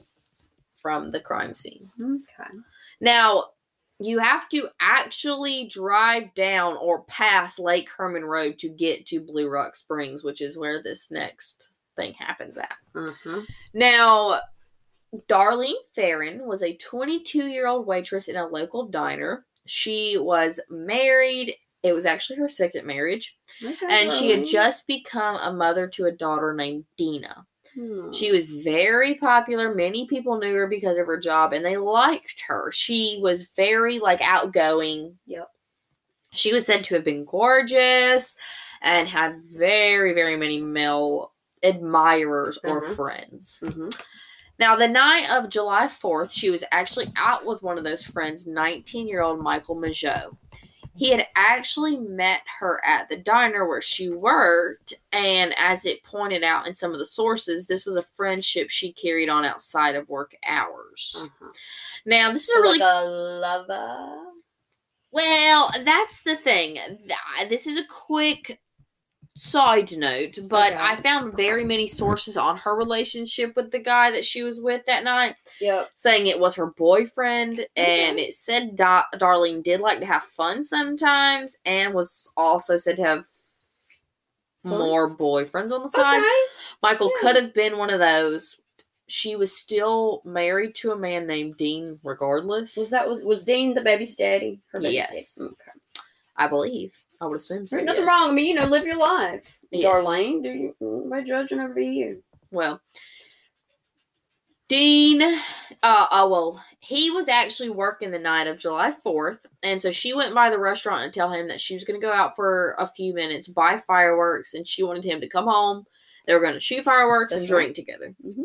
from the crime scene. Okay. Now, you have to actually drive down or pass Lake Herman Road to get to Blue Rock Springs, which is where this next thing happens at. Huh. Now, Darlene Ferrin was a 22 year old waitress in a local diner. She was married. It was actually her second marriage. Okay. And she had just become a mother to a daughter named Dina. hmm. She was very popular. Many people knew her because of her job and they liked her. She was very like outgoing. Yep. She was said to have been gorgeous and had very, very many male admirers or Mhm. friends. Mhm. Now, the night of July 4th, she was actually out with one of those friends, 19 year old Michael Mageau. He had actually met her at the diner where she worked, and as it pointed out in some of the sources, this was a friendship she carried on outside of work hours. Uh-huh. Now, this is So a really like a lover. well, that's the thing. This is a quick side note, but Okay. I found very many sources on her relationship with the guy that she was with that night. Yep. saying it was her boyfriend, and it said da- Darlene did like to have fun sometimes, and was also said to have Fun? more boyfriends on the side. Okay. Michael Yeah. could have been one of those. She was still married to a man named Dean, regardless. Was that was was Dean the baby's daddy? Her baby's Yes. daddy? Okay. I believe. I would assume so. There's nothing yes. wrong. I mean, you know, live your life, Yes. Darlene. Do you? Nobody judging over you. Well, Dean, uh, oh well, he was actually working the night of July fourth, and so she went by the restaurant and tell him that she was going to go out for a few minutes, buy fireworks, and she wanted him to come home. They were going to shoot fireworks That's and right. drink together. Mhm.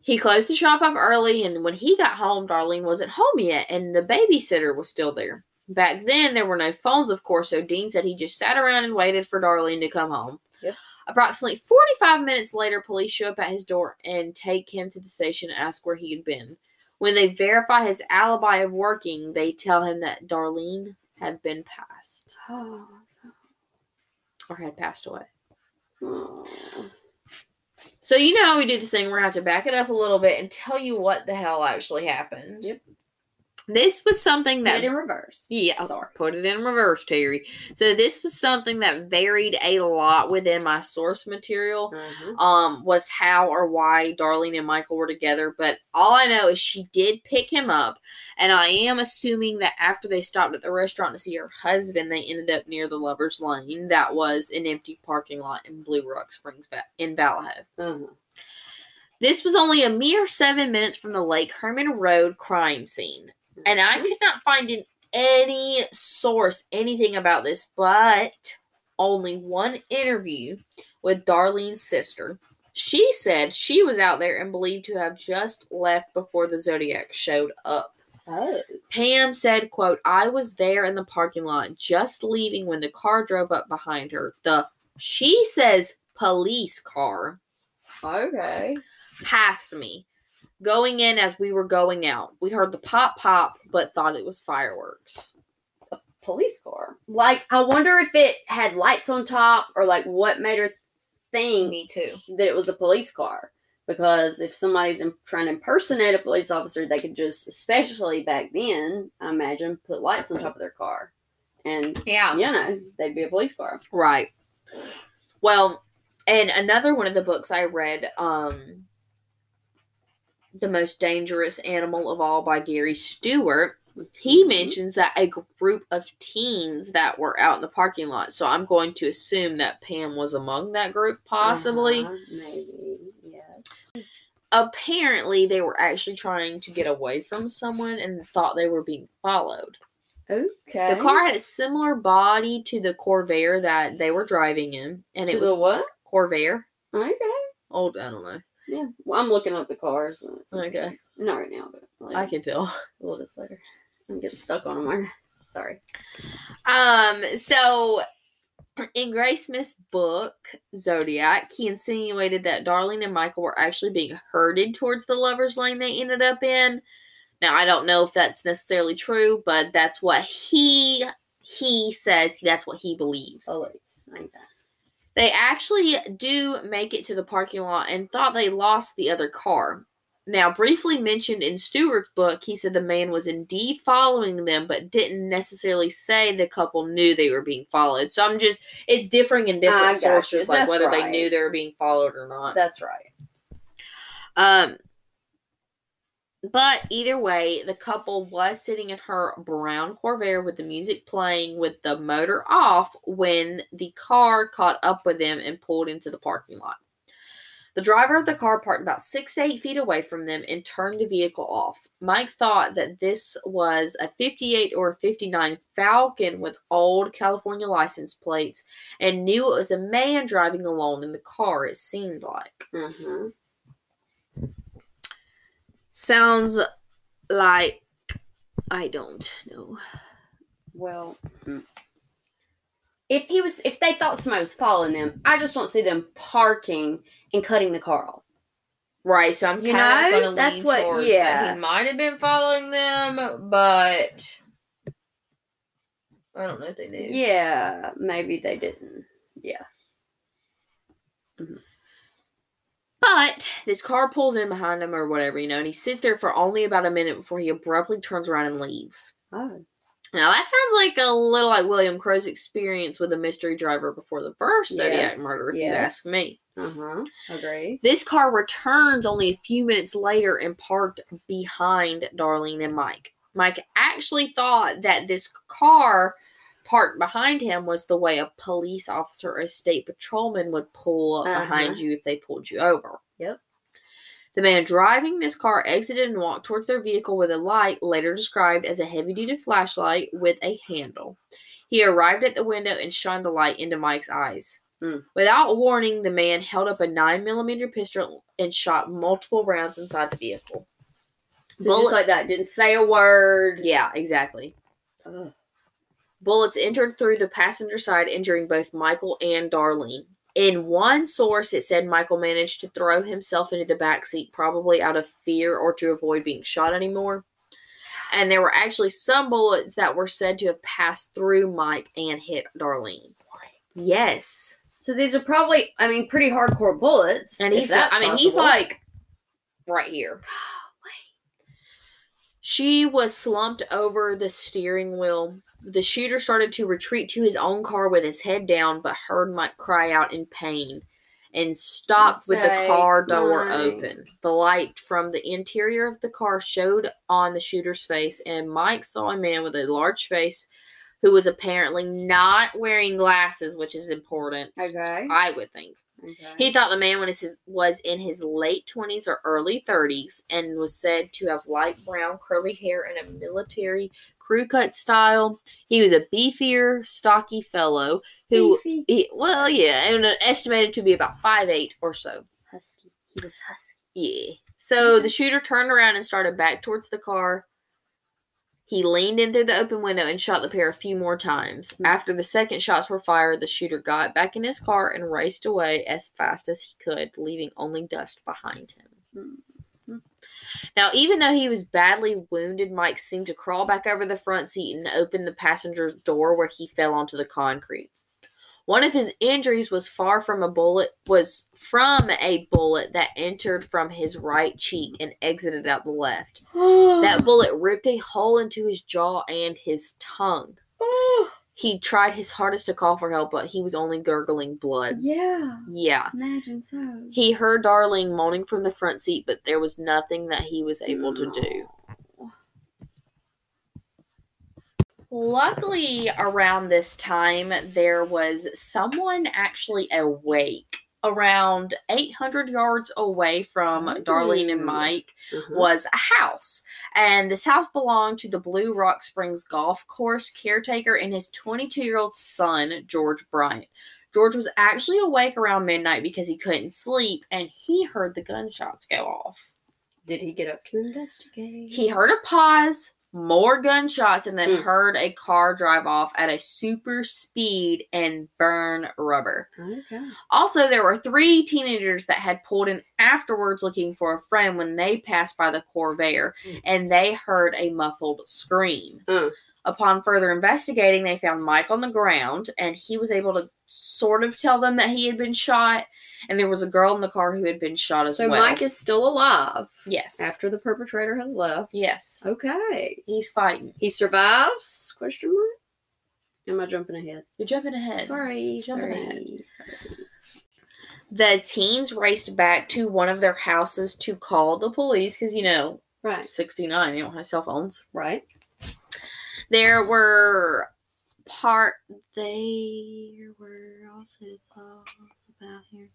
He closed the shop up early, and when he got home, Darlene wasn't home yet, and the babysitter was still there. Back then, there were no phones, of course, so Dean said he just sat around and waited for Darlene to come home. Yep. Approximately 45 minutes later, police show up at his door and take him to the station and ask where he had been. When they verify his alibi of working, they tell him that Darlene had been passed Oh. or had passed away. Oh. So you know how we do this thing. We're gonna have to back it up a little bit and tell you what the hell actually happened. Yep. This was something Put that it in reverse. Yeah, Sorry. put it in reverse, Terry. So this was something that varied a lot within my source material. Uh-huh. Um, was how or why Darlene and Michael were together, but all I know is she did pick him up, and I am assuming that after they stopped at the restaurant to see her husband, they ended up near the lovers' lane. That was an empty parking lot in Blue Rock Springs in Vallejo. Uh-huh. This was only a mere seven minutes from the Lake Herman Road crime scene. And I could not find in any source anything about this, but only one interview with Darlene's sister. She said she was out there and believed to have just left before the Zodiac showed up. Oh. Pam said, quote, I was there in the parking lot just leaving when the car drove up behind her. The she says police car Okay. passed me going in as we were going out. We heard the pop pop, but thought it was fireworks. A police car. Like, I wonder if it had lights on top or like what made her think Me too. that it was a police car. because if somebody's im- trying to impersonate a police officer, they could just, especially back then, I imagine, put lights on top of their car, and Yeah. you know they'd be a police car. Right. Well, and another one of the books I read, um, The Most Dangerous Animal of All by Gary Stewart, he Mhm. mentions that a group of teens that were out in the parking lot. So I'm going to assume that Pam was among that group, possibly. Uh-huh, maybe yes. Apparently, they were actually trying to get away from someone and thought they were being followed. Okay. The car had a similar body to the Corvair that they were driving in, and To it was the what? Corvair. Okay. Old, I don't know. Yeah. Well, I'm looking up the cars. Okay. Not right now, but like, I can tell. a little bit later. I'm getting stuck on them. Sorry. Um, so in Graysmith's book, Zodiac, he insinuated that Darlene and Michael were actually being herded towards the lover's lane they ended up in. Now I don't know if that's necessarily true, but that's what he he says that's what he believes. Police. Like that. They actually do make it to the parking lot and thought they lost the other car. Now, briefly mentioned in Stewart's book, he said the man was indeed following them, but didn't necessarily say the couple knew they were being followed. So I'm just, it's differing in different sources, like whether they knew they were being followed or not. That's right. Um, but either way, the couple was sitting in her brown Corvair with the music playing with the motor off when the car caught up with them and pulled into the parking lot. The driver of the car parked about six to eight feet away from them and turned the vehicle off. Mike thought that this was a 58 or 59 Falcon with old California license plates and knew it was a man driving alone in the car, it seemed like. Mm-hmm. Sounds like I don't know. Well, if he was, if they thought somebody was following them, I just don't see them parking and cutting the car off. Right, so I'm You kind know, of gonna that's lean what- towards yeah. that he might have been following them, but I don't know if they knew. Yeah, maybe they didn't. Yeah. But this car pulls in behind him or whatever, you know, and he sits there for only about a minute before he abruptly turns around and leaves. Oh. Now that sounds like a little like William Crowe's experience with a mystery driver before the first Zodiac Yes, murder, if you yes. ask me. Uh huh. Agree. This car returns only a few minutes later and parked behind Darlene and Mike. Mike actually thought that this car parked behind him was the way a police officer or a state patrolman would pull Uh-huh. behind you if they pulled you over. Yep. The man driving this car exited and walked towards their vehicle with a light, later described as a heavy duty flashlight with a handle. He arrived at the window and shined the light into Mike's eyes. Mm. Without warning, the man held up a 9mm pistol and shot multiple rounds inside the vehicle. So Bullet- just like that, didn't say a word. Yeah, exactly. Ugh. Bullets entered through the passenger side, injuring both Michael and Darlene. In one source, it said Michael managed to throw himself into the back seat, probably out of fear or to avoid being shot anymore. And there were actually some bullets that were said to have passed through Mike and hit Darlene. Yes. So these are probably, I mean, pretty hardcore bullets. And he's, I mean, he's like right here. She was slumped over the steering wheel. The shooter started to retreat to his own car with his head down, but heard Mike cry out in pain and stopped with the car door Mike. open. The light from the interior of the car showed on the shooter's face, and Mike saw a man with a large face who was apparently not wearing glasses, which is important, Okay. I would think. Okay. He thought the man was his was in his late twenties or early thirties, and was said to have light brown curly hair and a military crew cut style. He was a beefier, stocky fellow who, he, well, yeah, and estimated to be about five eight or so. husky. He was husky. Yeah. So the shooter turned around and started back towards the car. He leaned in through the open window and shot the pair a few more times. Hmm. After the second shots were fired, the shooter got back in his car and raced away as fast as he could, leaving only dust behind him. Hmm. Now, even though he was badly wounded, Mike seemed to crawl back over the front seat and open the passenger door where he fell onto the concrete. One of his injuries was far from a bullet was from a bullet that entered from his right cheek and exited out the left. That bullet ripped a hole into his jaw and his tongue. He tried his hardest to call for help, but he was only gurgling blood. yeah. Yeah. Imagine so. He heard Darlene moaning from the front seat, but there was nothing that he was able to do. Luckily, around this time, there was someone actually awake. Around 800 yards away from Darlene and. Mike Mhm. was a house. And this house belonged to the Blue Rock Springs Golf Course caretaker and his 22 year old son, George Bryant. George was actually awake around midnight because he couldn't sleep and he heard the gunshots go off. Did he get up to investigate? He heard a pause, more gunshots, and then Hmm. heard a car drive off at a super speed and burn rubber. Okay. Also, there were three teenagers that had pulled in afterwards looking for a friend when they passed by the Corvair, Mm. and they heard a muffled scream. Mm. Upon further investigating, they found Mike on the ground, and he was able to sort of tell them that he had been shot, and there was a girl in the car who had been shot as So well. So Mike is still alive yes, after the perpetrator has left. yes, Okay. he's fighting. He survives? Question mark. Am I jumping ahead? You're jumping ahead. Sorry. Jumping sorry, ahead. sorry. The teens raced back to one of their houses to call the police because you know, Right. 69, you don't have cell phones. Right. There were part. There were also calls about hearing.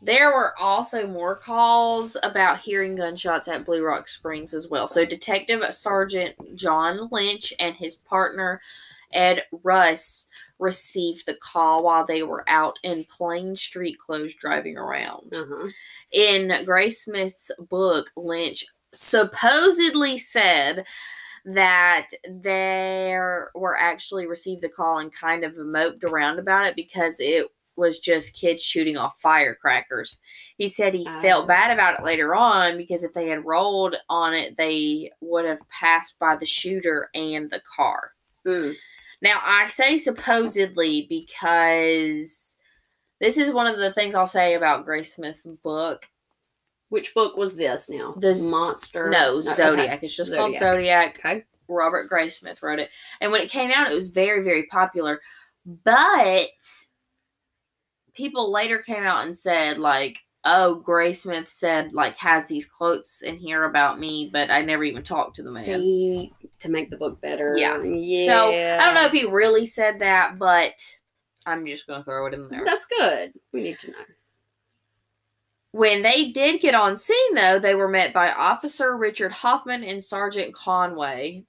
There were also more calls about hearing gunshots at Blue Rock Springs as well. So, Detective Sergeant John Lynch and his partner Ed Rust received the call while they were out in plain street clothes driving around Uh-huh. in Graysmith's book, Lynch supposedly said that there were actually received the call and kind of moped around about it because it was just kids shooting off firecrackers. He said he Ah. felt bad about it later on because if they had rolled on it, they would have passed by the shooter and the car. Mm. Now, I say supposedly because this is one of the things I'll say about Graysmith's book. Which book was this now? The Z- Monster. No, okay. Zodiac. It's just called Zodiac. Okay. Robert Graysmith wrote it. And when it came out, it was very, very popular. But people later came out and said, like, oh, Graysmith said, like, has these quotes in here about me, but I never even talked to the man. See, to make the book better. Yeah. Yeah. So I don't know if he really said that, but I'm just going to throw it in there. That's good. We need to know. When they did get on scene, though, they were met by Officer Richard Hoffman and Sergeant Conway,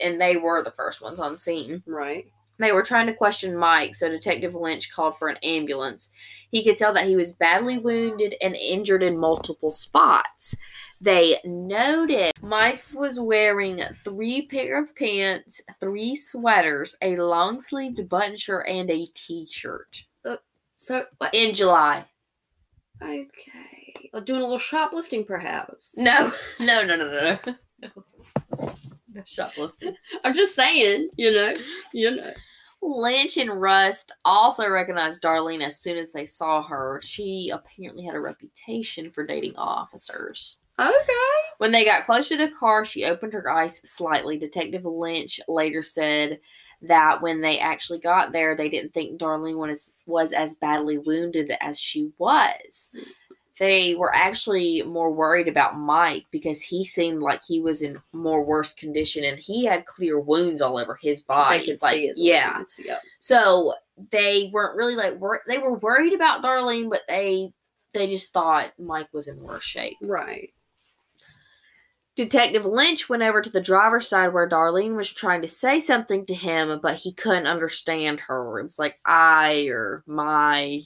and they were the first ones on scene. Right. They were trying to question Mike, so Detective Lynch called for an ambulance. He could tell that he was badly wounded and injured in multiple spots. They noted Mike was wearing three pair of pants, three sweaters, a long sleeved button shirt, and a t shirt uh, So what? in July. Okay. Uh, Doing a little shoplifting, perhaps. No, no, no, no, no. No, no shoplifting. I'm just saying. You know. You know. Lynch and Rust also recognized Darlene as soon as they saw her. She apparently had a reputation for dating officers. Okay. When they got close to the car, she opened her eyes slightly. Detective Lynch later said that when they actually got there, they didn't think Darlene was, was as badly wounded as she was. They were actually more worried about Mike because he seemed like he was in more worse condition and he had clear wounds all over his body. I could like, see his yeah. wounds, Yep. So they weren't really like wor- they were worried about Darlene, but they they just thought Mike was in worse shape. Right. Detective Lynch went over to the driver's side where Darlene was trying to say something to him, but he couldn't understand her. It was like I or my,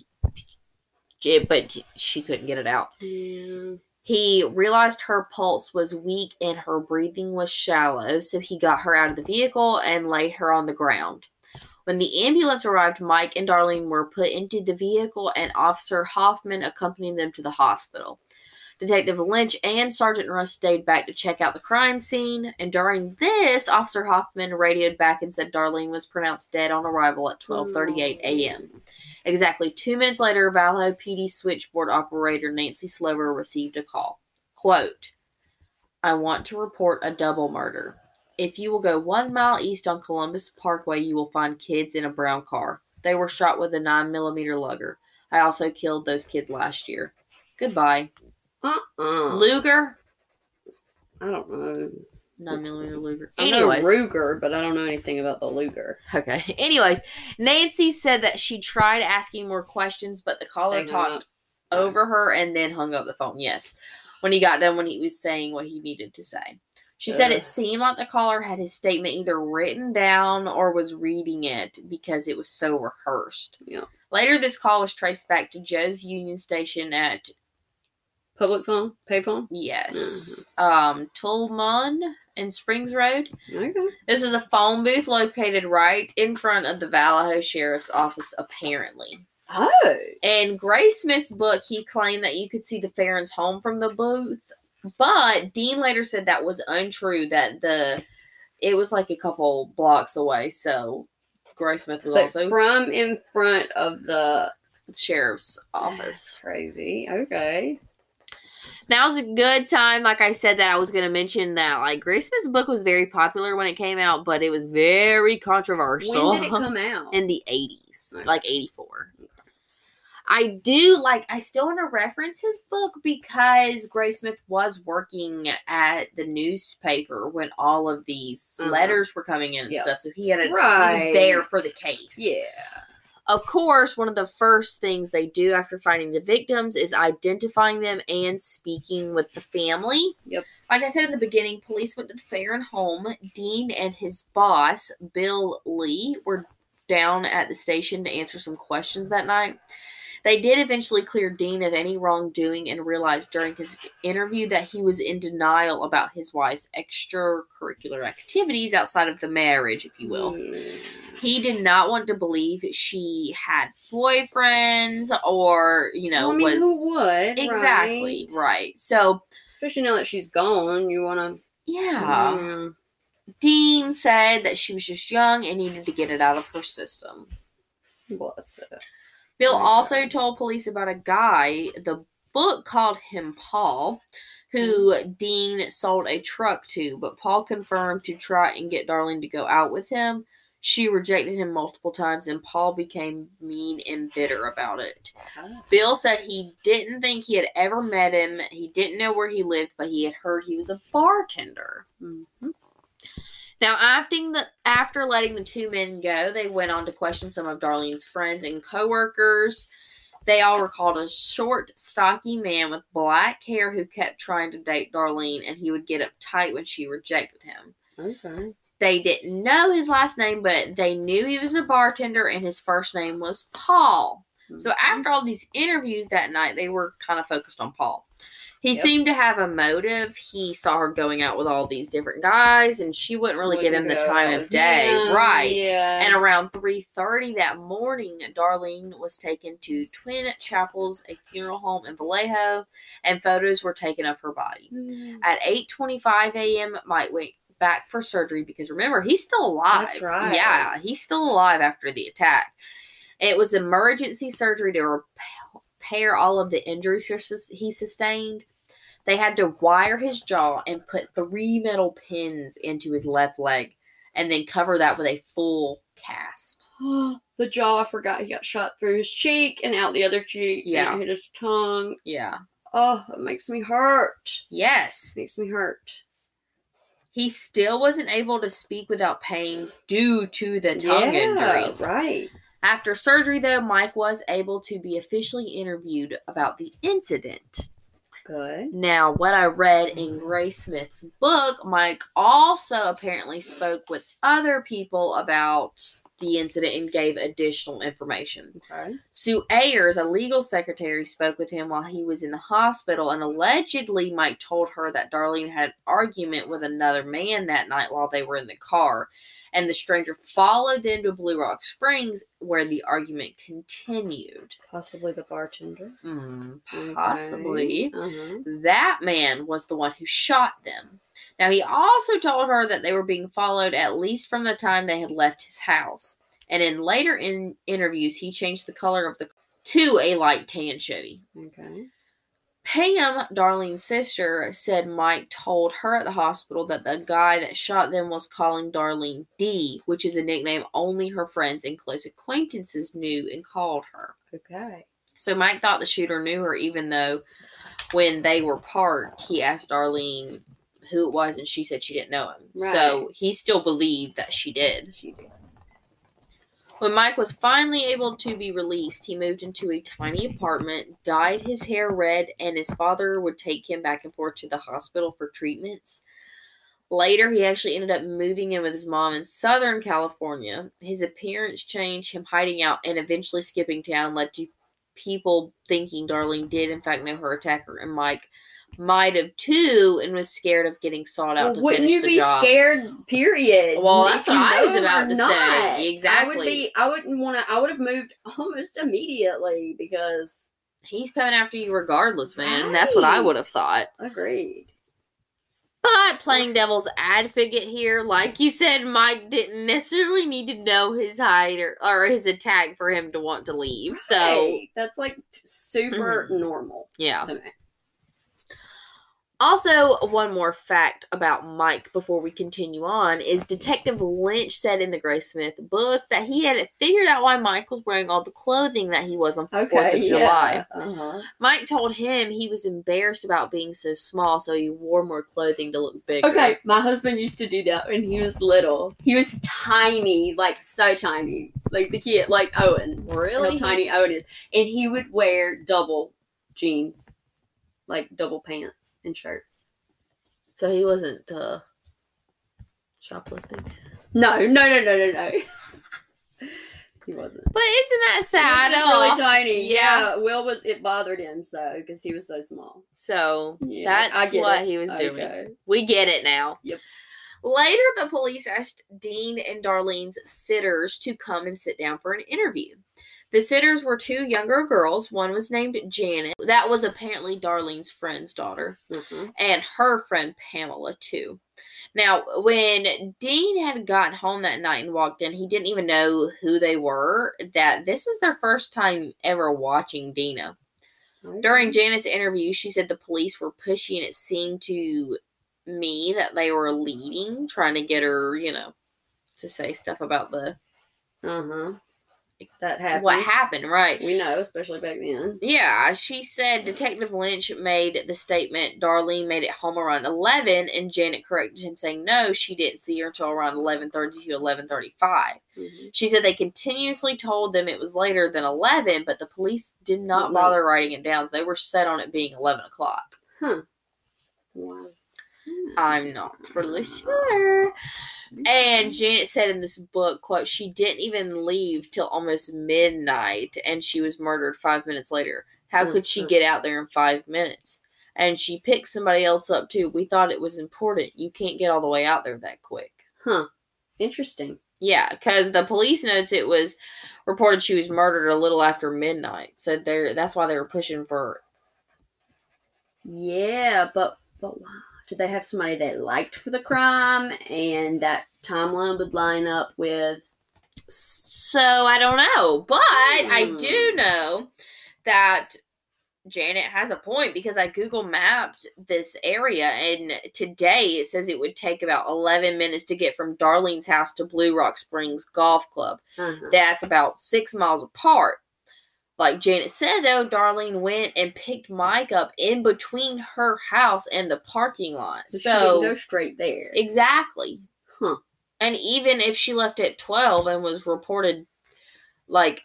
but she couldn't get it out. Yeah. He realized her pulse was weak and her breathing was shallow, so he got her out of the vehicle and laid her on the ground. When the ambulance arrived, Mike and Darlene were put into the vehicle, and Officer Hoffman accompanied them to the hospital. Detective Lynch and Sergeant Rust stayed back to check out the crime scene, and during this, Officer Hoffman radioed back and said Darlene was pronounced dead on arrival at 12:38 a.m. Exactly two minutes later, Vallejo PD switchboard operator Nancy Slover received a call. Quote, I want to report a double murder. If you will go one mile east on Columbus Parkway, you will find kids in a brown car. They were shot with a nine millimeter Luger. I also killed those kids last year. Goodbye. Uh-uh. Luger? I don't know. 9mm Luger. I know. Ruger, but I don't know anything about the Luger. Okay. Anyways, Nancy said that she tried asking more questions, but the caller Hang up. talked over her and then hung up the phone. Yes. When he got done when he was saying what he needed to say. She said it seemed like the caller had his statement either written down or was reading it because it was so rehearsed. Yeah. Later, this call was traced back to Joe's Union Station at Public phone? Pay phone? yes, um, Tuolumne and Springs Road. Okay. This is a phone booth located right in front of the Vallejo Sheriff's Office, apparently. Oh. In Graysmith's book, he claimed that you could see the Ferrins' home from the booth, but Dean later said that was untrue. That the it was like a couple blocks away. So Graysmith was But also from in front of the sheriff's office. crazy. Okay. Now's a good time, like I said, that I was going to mention that like Graysmith's book was very popular when it came out, but it was very controversial. When did it come out? in the 80s, Okay. like 84. I do like I still want to reference his book because Graysmith was working at the newspaper when all of these Uh-huh. letters were coming in and Yeah. stuff. So he had a he was there for the case. yeah. Of course, one of the first things they do after finding the victims is identifying them and speaking with the family. Yep. Like I said in the beginning, police went to the Ferrin home. Dean and his boss, Bill Lee, were down at the station to answer some questions that night. They did eventually clear Dean of any wrongdoing and realized during his interview that he was in denial about his wife's extracurricular activities outside of the marriage, if you will. Mm. He did not want to believe she had boyfriends or, you know, Well, I mean, was who would? exactly right? right. So, Especially now that she's gone, you want to. yeah. Dean said that she was just young and needed to get it out of her system. Bless her. Bill also told police about a guy, the book called him Paul, who Dean sold a truck to, but Paul confirmed to try and get Darlene to go out with him. She rejected him multiple times, and Paul became mean and bitter about it. Bill said he didn't think he had ever met him. He didn't know where he lived, but he had heard he was a bartender. Mhm. Now, after the after letting the two men go, they went on to question some of Darlene's friends and coworkers. They all recalled a short, stocky man with black hair who kept trying to date Darlene, and he would get uptight when she rejected him. Okay. They didn't know his last name, but they knew he was a bartender, and his first name was Paul. So Mhm. after all these interviews that night, they were kind of focused on Paul. He Yep. seemed to have a motive. He saw her going out with all these different guys, and she wouldn't really give him the time of day. Yeah, right. Yeah. And around 3:30 that morning, Darlene was taken to Twin Chapels, a funeral home in Vallejo, and photos were taken of her body. Mm. At 8:25 a.m., Mike went back for surgery because remember he's still alive. That's right. Yeah, he's still alive after the attack. It was emergency surgery to repair all of the injuries he sustained. They had to wire his jaw and put three metal pins into his left leg, and then cover that with a full cast. the jaw, I forgot he got shot through his cheek and out the other cheek. Yeah. it hit his tongue. Yeah. Oh, it makes me hurt. Yes. It makes me hurt. He still wasn't able to speak without pain due to the tongue injury. Right. After surgery, though, Mike was able to be officially interviewed about the incident. Good. Now, what I read in mm-hmm. Graysmith's book, Mike also apparently spoke with other people about the incident and gave additional information. Okay. Sue Ayers, a legal secretary, spoke with him while he was in the hospital, and allegedly Mike told her that Darlene had an argument with another man that night while they were in the car. And the stranger followed them to Blue Rock Springs, where the argument continued. Possibly the bartender. Mm, Okay. possibly. Uh-huh. That man was the one who shot them. Now, he also told her that they were being followed at least from the time they had left his house. And in later in interviews, he changed the color of the to a light tan Chevy. Okay. Pam, Darlene's sister, said Mike told her at the hospital that the guy that shot them was calling Darlene D, which is a nickname only her friends and close acquaintances knew and called her. Okay. So Mike thought the shooter knew her, even though when they were parked, he asked Darlene who it was, and she said she didn't know him. So he still believed that she did. She did. When Mike was finally able to be released, he moved into a tiny apartment, dyed his hair red, and his father would take him back and forth to the hospital for treatments. Later, he actually ended up moving in with his mom in Southern California. His appearance change, him hiding out, and eventually skipping town led to people thinking Darlene did, in fact, know her attacker, and Mike might have too, and was scared of getting sought out Well, to wouldn't you be job. scared? Period. Well, that's what I was about to say. exactly I would be. I wouldn't want to. I would have moved almost immediately because He's coming after you regardless, man. That's what I would have thought. agreed. But playing devil's advocate here, like you said, Mike didn't necessarily need to know his height or, or his attack for him to want to leave. So, Right. that's like super Mhm. normal. yeah. Also, one more fact about Mike before we continue on is Detective Lynch said in the Graysmith book that he had figured out why Mike was wearing all the clothing that he was on the 4th Okay. of July. Uh-huh. Mike told him he was embarrassed about being so small, so he wore more clothing to look bigger. Okay, my husband used to do that when he was little. He was tiny, like so tiny, like the kid, like Owen. Really? How tiny Owen is, and he would wear double jeans, like double pants and shirts. So he wasn't uh, shoplifting. No, no, no, no, no, no. he wasn't. But isn't that sad? He was really tiny. Yeah. Yeah. Will was. It bothered him so because he was so small. So Yeah, that's what it. he was doing. We get it now. Yep. Later, the police asked Dean and Darlene's sitters to come and sit down for an interview. The sitters were two younger girls. One was named Janet. That was apparently Darlene's friend's daughter. Mhm. and her friend Pamela too. Now, when Dean had gotten home that night and walked in, he didn't even know who they were. That this was their first time ever watching Dina. During Janet's interview, she said the police were pushy, and it seemed to me that they were leading, trying to get her, you know, to say stuff about the huh. That happened. what happened, right? We know, especially back then. Yeah, she said Detective Lynch made the statement Darlene made it home around 11 and Janet corrected him saying no, she didn't see her until around 11:30 to 11:35. Mhm. She said they continuously told them it was later than 11, but the police did not Mhm. bother writing it down. They were set on it being 11 o'clock. Was I'm not really sure. And Janet said in this book, quote, she didn't even leave till almost midnight and she was murdered five minutes later. How could she Mhm. get out there in five minutes? And she picked somebody else up too. We thought it was important. You can't get all the way out there that quick. Huh. Interesting. Yeah, because the police notes it was reported she was murdered a little after midnight. So they're that's why they were pushing for Yeah, but but wow. Did they have somebody they liked for the crime and that timeline would line up with So I don't know, but I Hmm. do know that Janet has a point because I Google mapped this area and today it says it would take about 11 minutes to get from Darlene's house to Blue Rock Springs Golf Club. uh-huh. That's about six miles apart. Like Janet said, though, Darlene went and picked Mike up in between her house and the parking lot. so, So, she didn't go straight there. exactly. Huh. And even if she left at 12 and was reported like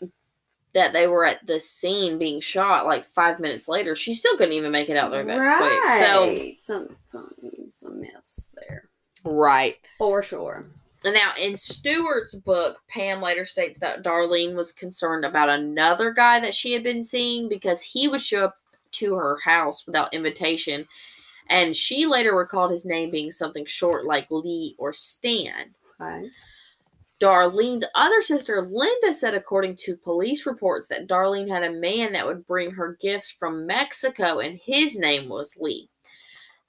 that they were at the scene being shot like five minutes later, she still couldn't even make it out there that quick. So, some some some mess there. right. For sure. Now, in Stewart's book, Pam later states that Darlene was concerned about another guy that she had been seeing because he would show up to her house without invitation. And she later recalled his name being something short like Lee or Stan. Okay. Darlene's other sister, Linda, said, according to police reports, that Darlene had a man that would bring her gifts from Mexico, and his name was Lee.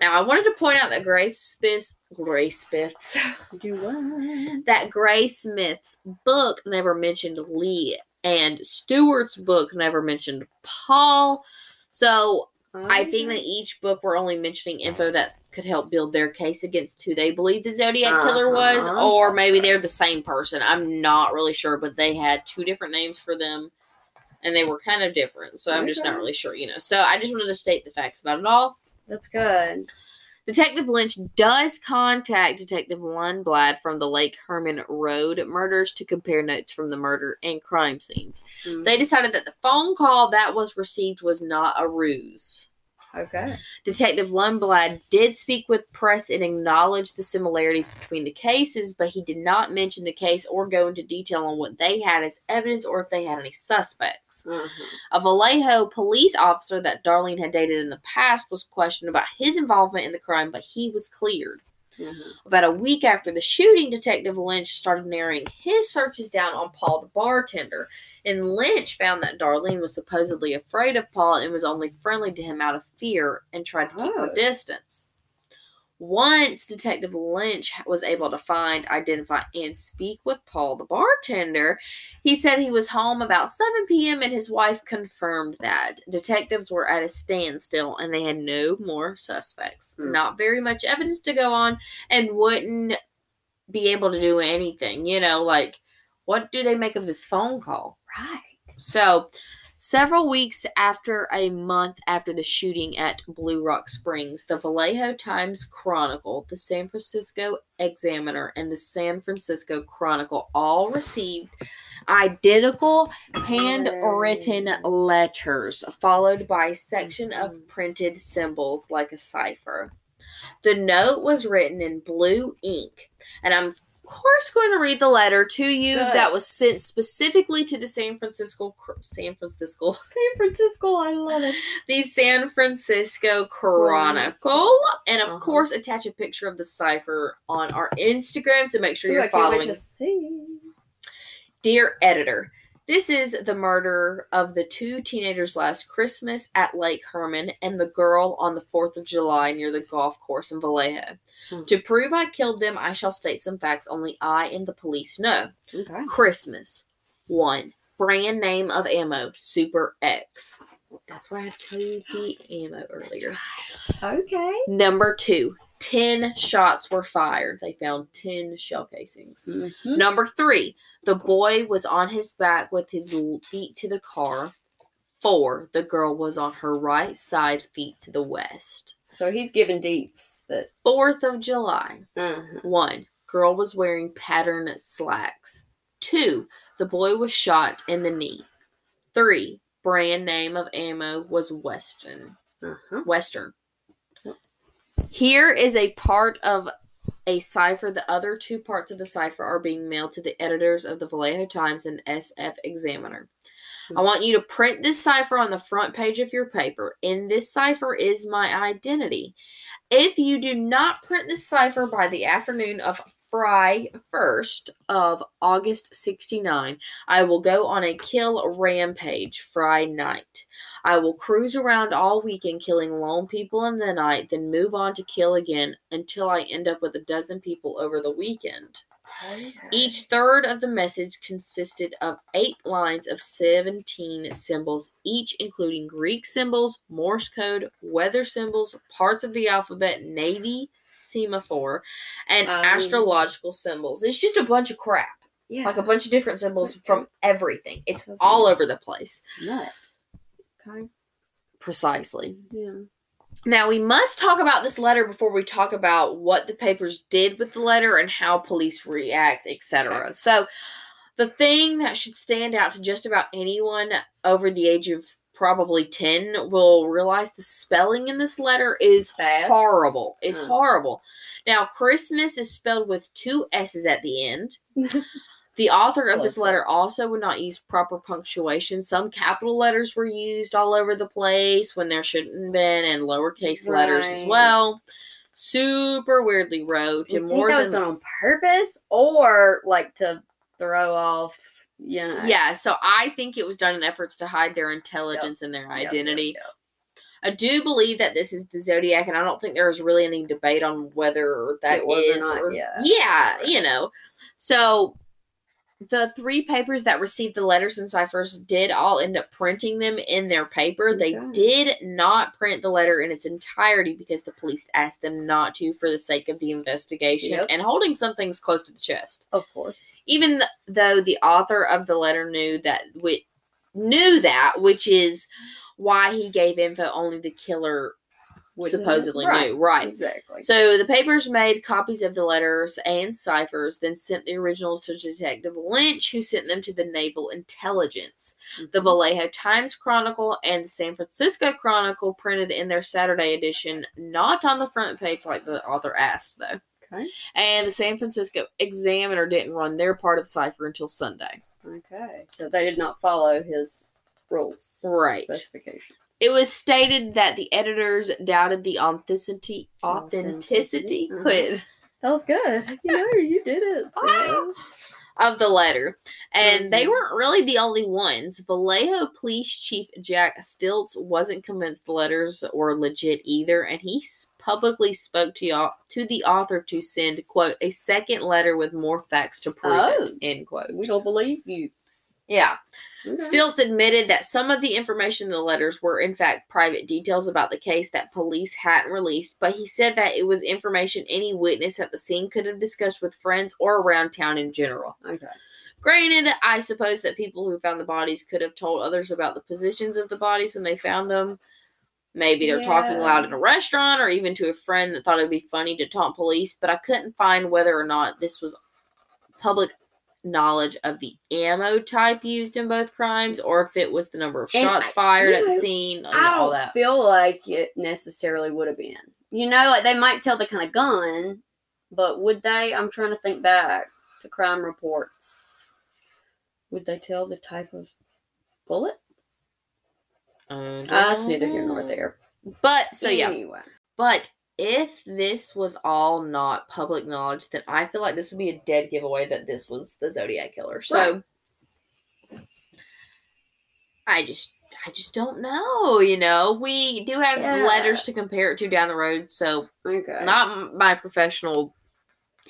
Now, I wanted to point out that Grace Smith, Grace Smith's, Do what? that Graysmith's book never mentioned Lee, and Stewart's book never mentioned Paul. So I think that each book were only mentioning info that could help build their case against who they believe the Zodiac killer was, Uh-huh, or maybe they're the same person. I'm not really sure, but they had two different names for them, and they were kind of different. So I'm just not really sure, you know. So I just wanted to state the facts about it all. That's good. Detective Lynch does contact Detective Lundblad from the Lake Herman Road murders to compare notes from the murder and crime scenes. Mm, They decided that the phone call that was received was not a ruse. Okay. Detective Lundblad did speak with press and acknowledged the similarities between the cases, but he did not mention the case or go into detail on what they had as evidence or if they had any suspects. Mhm. A Vallejo police officer that Darlene had dated in the past was questioned about his involvement in the crime, but he was cleared. Mhm. About a week after the shooting, Detective Lynch started narrowing his searches down on Paul the bartender. And Lynch found that Darlene was supposedly afraid of Paul and was only friendly to him out of fear and tried to keep her Oh. distance. Once Detective Lynch was able to find, identify, and speak with Paul the bartender, he said he was home about 7 p.m. and his wife confirmed that. Detectives were at a standstill and they had no more suspects. Hmm. Not very much evidence to go on and wouldn't be able to do anything. You know, like, what do they make of this phone call? Right. So, several weeks after a month after the shooting at Blue Rock Springs, the Vallejo Times Chronicle, the San Francisco Examiner, and the San Francisco Chronicle all received identical handwritten letters, followed by a section of Mhm. printed symbols like a cipher. The note was written in blue ink, and I'm course going to read the letter to you Good. that was sent specifically to the San Francisco San Francisco San Francisco, I love it. the San Francisco Chronicle, and of Uh-huh. course attach a picture of the cipher on our Instagram. So make sure Ooh, you're I following. Dear editor, this is the murder of the two teenagers last Christmas at Lake Herman and the girl on the 4th of July near the golf course in Vallejo. Hmm. To prove I killed them, I shall state some facts only I and the police know. Okay. Christmas. One. Brand name of ammo, Super X. That's why I told you the ammo earlier. Okay. Number two. 10 shots were fired. They found 10 shell casings. Mhm. Number three, the boy was on his back with his feet to the car. Four, the girl was on her right side, feet to the west. So he's giving dates that. Fourth of July. Mhm. One, girl was wearing pattern slacks. Two, the boy was shot in the knee. Three, brand name of ammo was Western. Uh-huh. Western. Here is a part of a cipher. The other two parts of the cipher are being mailed to the editors of the Vallejo Times and SF Examiner. I want you to print this cipher on the front page of your paper. In this cipher is my identity. If you do not print this cipher by the afternoon of Friday 1st of August 69, I will go on a kill rampage Friday night. I will cruise around all weekend killing lone people in the night, then move on to kill again until I end up with a dozen people over the weekend. Each third of the message consisted of eight lines of 17 symbols, each including Greek symbols, Morse code, weather symbols, parts of the alphabet, Navy, semaphore, and Um, astrological symbols. It's just a bunch of crap. Yeah. Like a bunch of different symbols from everything. It's That's all over the place. nut. Okay. Precisely. Yeah. Now we must talk about this letter before we talk about what the papers did with the letter and how police react, etc. Okay. So the thing that should stand out to just about anyone over the age of probably 10 will realize the spelling in this letter is Bad? horrible. It's Mm. horrible. Now Christmas is spelled with two s's at the end. The author of this letter also would not use proper punctuation. Some capital letters were used all over the place when there shouldn't have been, and lowercase letters as well. Super weirdly wrote, and think more that was than done on purpose or like to throw off, you know. Yeah, so I think it was done in efforts to hide their intelligence and their Yep, yep, identity. yep. I do believe that this is the Zodiac, and I don't think there's really any debate on whether that It was or is not, yeah. yeah, you know. So the three papers that received the letters and ciphers did all end up printing them in their paper. Oh they Okay. did not print the letter in its entirety because the police asked them not to for the sake of the investigation Yep. and holding some things close to the chest Of course. even th- though the author of the letter knew that knew that which is why he gave info only the killer supposedly right. knew right Exactly. so the papers made copies of the letters and ciphers then sent the originals to detective lynch who sent them to the naval intelligence the Mhm. vallejo times chronicle and the san francisco chronicle printed in their saturday edition not on the front page like the author asked though Okay. and the San Francisco Examiner didn't run their part of the cipher until Sunday. Okay. So they did not follow his rules. Right. Specifications. It was stated that the editors doubted the authenticity authenticity quit That was good. You know, you did it. Ah. of the letter. And they Mhm. weren't really the only ones. Vallejo Police Chief Jack Stiltz wasn't convinced the letters were legit either, and he publicly spoke to y'all, to the author to send quote a second letter with more facts to prove it Oh. end quote. We don't believe you. Yeah. Okay. Stiltz admitted that some of the information in the letters were, in fact, private details about the case that police hadn't released, but he said that it was information any witness at the scene could have discussed with friends or around town in general. Okay. Granted, I suppose that people who found the bodies could have told others about the positions of the bodies when they found them. Maybe they're talking loud in a restaurant or even to a friend that thought it would be funny to taunt police, but I couldn't find whether or not this was public knowledge of the ammo type used in both crimes or if it was the number of shots I- fired at the scene and I all don't that. feel like it necessarily would have been. You know, like they might tell the kind of gun, but would they? I'm trying to think back to crime reports. Would they tell the type of bullet? Uh, That's neither here nor there. But so yeah, Anyway. But if this was all not public knowledge, then I feel like this would be a dead giveaway that this was the Zodiac killer. So I just I just don't know, you know. We do have Yeah. letters to compare it to down the road, so Okay. not my professional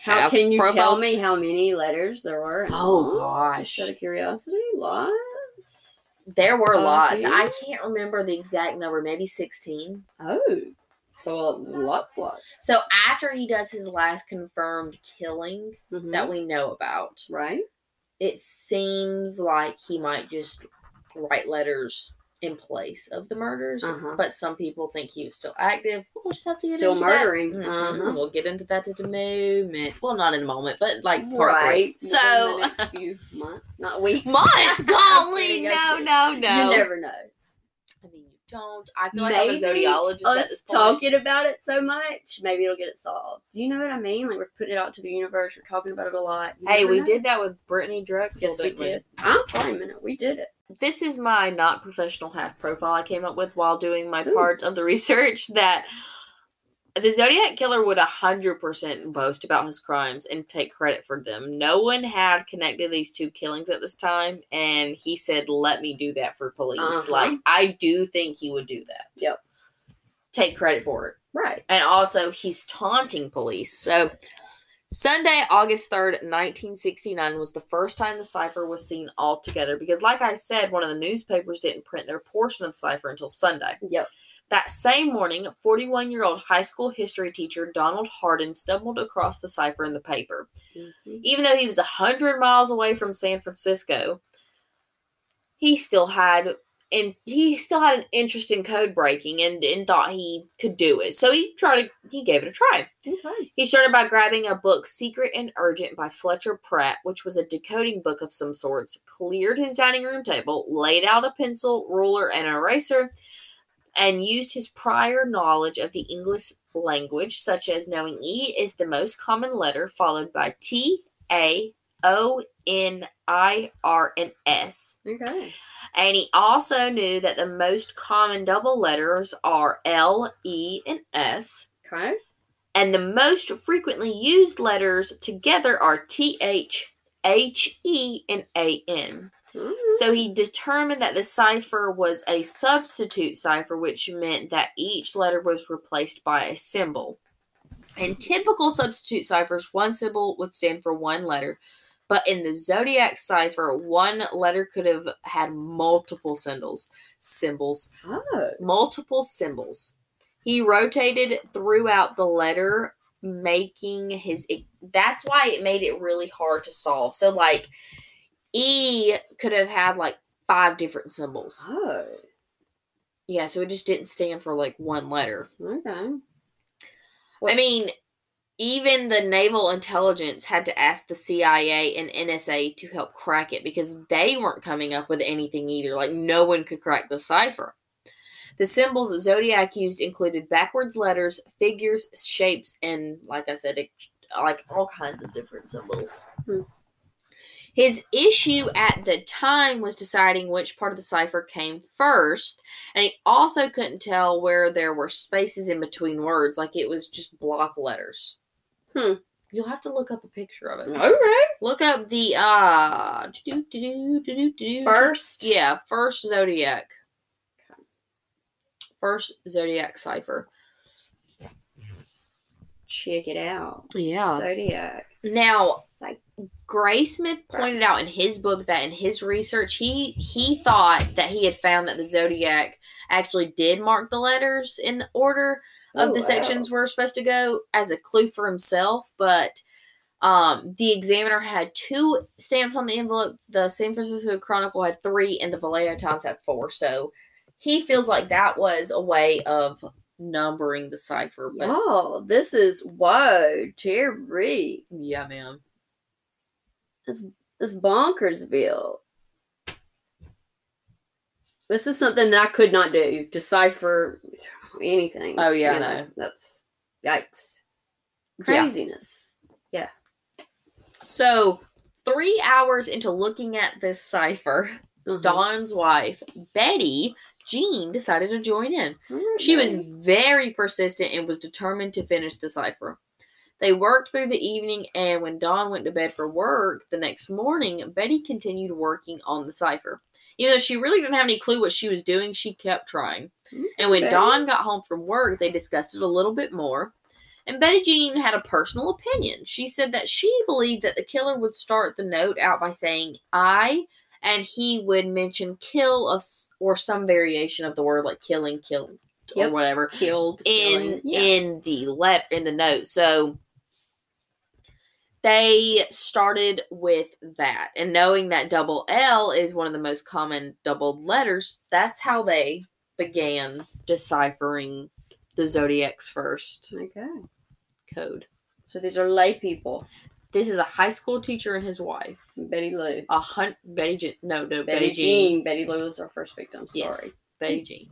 how can you profile. tell me how many letters there were? Oh, all? gosh. Just out of curiosity, lots. There were lots. I can't remember the exact number, maybe 16. Oh, so lots, lots. So after he does his last confirmed killing Mhm. that we know about, right. it seems like he might just write letters in place of the murders. Uh-huh. But some people think he was still active. We'll just have to get Still into murdering. That. Uh-huh. Mhm. We'll get into that in a moment. Well, not in a moment, but like part right. three. So next few months, not weeks. months, golly, no, no, no. You never know. I mean, you don't. I feel like I'm a zodiologist at Us this point. talking about it so much, maybe it'll get it solved. Do you know what I mean? Like we're putting it out to the universe. We're talking about it a lot. You Hey, we know. did that with Brittany Drexel. Yes, we did. I'm claiming it. We did it. this is my not professional half profile I came up with while doing my Ooh. part of the research that the Zodiac Killer would 100% boast about his crimes and take credit for them. No one had connected these two killings at this time, and he said, Let me do that for police. Uh-huh. Like, I do think he would do that. Yep. Take credit for it. Right. And also, he's taunting police. So, Sunday, August 3rd, 1969, was the first time the cipher was seen altogether because, like I said, one of the newspapers didn't print their portion of the cipher until Sunday. Yep. That same morning, 41 year old high school history teacher Donald Harden stumbled across the cipher in the paper. Mhm. Even though he was 100 miles away from San Francisco, he still had. And he still had an interest in code breaking and, and thought he could do it. So he tried to, he gave it a try. Okay. He started by grabbing a book, Secret and Urgent by Fletcher Pratt, which was a decoding book of some sorts, cleared his dining room table, laid out a pencil, ruler, and an eraser, and used his prior knowledge of the English language, such as knowing E is the most common letter, followed by T, A, O, N, I, R, and S. Okay. And he also knew that the most common double letters are L, E, and S Okay. and the most frequently used letters together are T H H E and A N. So he determined that the cipher was a substitute cipher, which meant that each letter was replaced by a symbol. In typical substitute ciphers, one symbol would stand for one letter, but in the zodiac cipher, one letter could have had multiple symbols. Symbols, Oh. multiple symbols. He rotated throughout the letter, making his. That's why it made it really hard to solve. So, like, E could have had like five different symbols. Oh. Yeah, so it just didn't stand for like one letter. Okay. I mean, even the naval intelligence had to ask the CIA and NSA to help crack it because they weren't coming up with anything either. Like, no one could crack the cipher. The symbols Zodiac used included backwards letters, figures, shapes, and, like I said, it, like all kinds of different symbols. Hmm. His issue at the time was deciding which part of the cipher came first, and he also couldn't tell where there were spaces in between words, like it was just block letters. Hmm. You'll have to look up a picture of it. Okay. Look up the uh. First. Yeah, first zodiac. First zodiac cipher. Check it out. Yeah. Zodiac. Now, Psych- Graysmith pointed out in his book that in his research he he thought that he had found that the zodiac actually did mark the letters in the order of Oh, the wow. sections were supposed to go as a clue for himself, but um, the examiner had two stamps on the envelope. The San Francisco Chronicle had three, and the Vallejo Times had four. So he feels like that was a way of numbering the cipher. But Y'all, this is whoa, Terry. yeah, man. This this bonkersville. This is something that I could not do. Decipher anything. Oh, yeah, you I know. That's yikes. Craziness. Yeah. Craziness. So three hours into looking at this cipher, Mhm. Don's wife, Betty Jean, decided to join in. Alright, She was very persistent and was determined to finish the cipher. They worked through the evening, and when Don went to bed for work the next morning, Betty continued working on the cipher. Even though she really didn't have any clue what she was doing, she kept trying. And when Betty. Don got home from work, they discussed it a little bit more. And Betty Jean had a personal opinion. She said that she believed that the killer would start the note out by saying I, and he would mention kill of, or some variation of the word like killing, kill, or whatever killed in. Yeah. in the let in the note. So they started with that, and knowing that double L is one of the most common doubled letters, that's how they began deciphering the zodiac's first okay. code. So these are lay people. This is a high school teacher and his wife. Betty Lou. A hunt Betty Jean. No, no, Betty, Jean. Betty Lou was our first victim. Sorry. Yes, Betty Jean.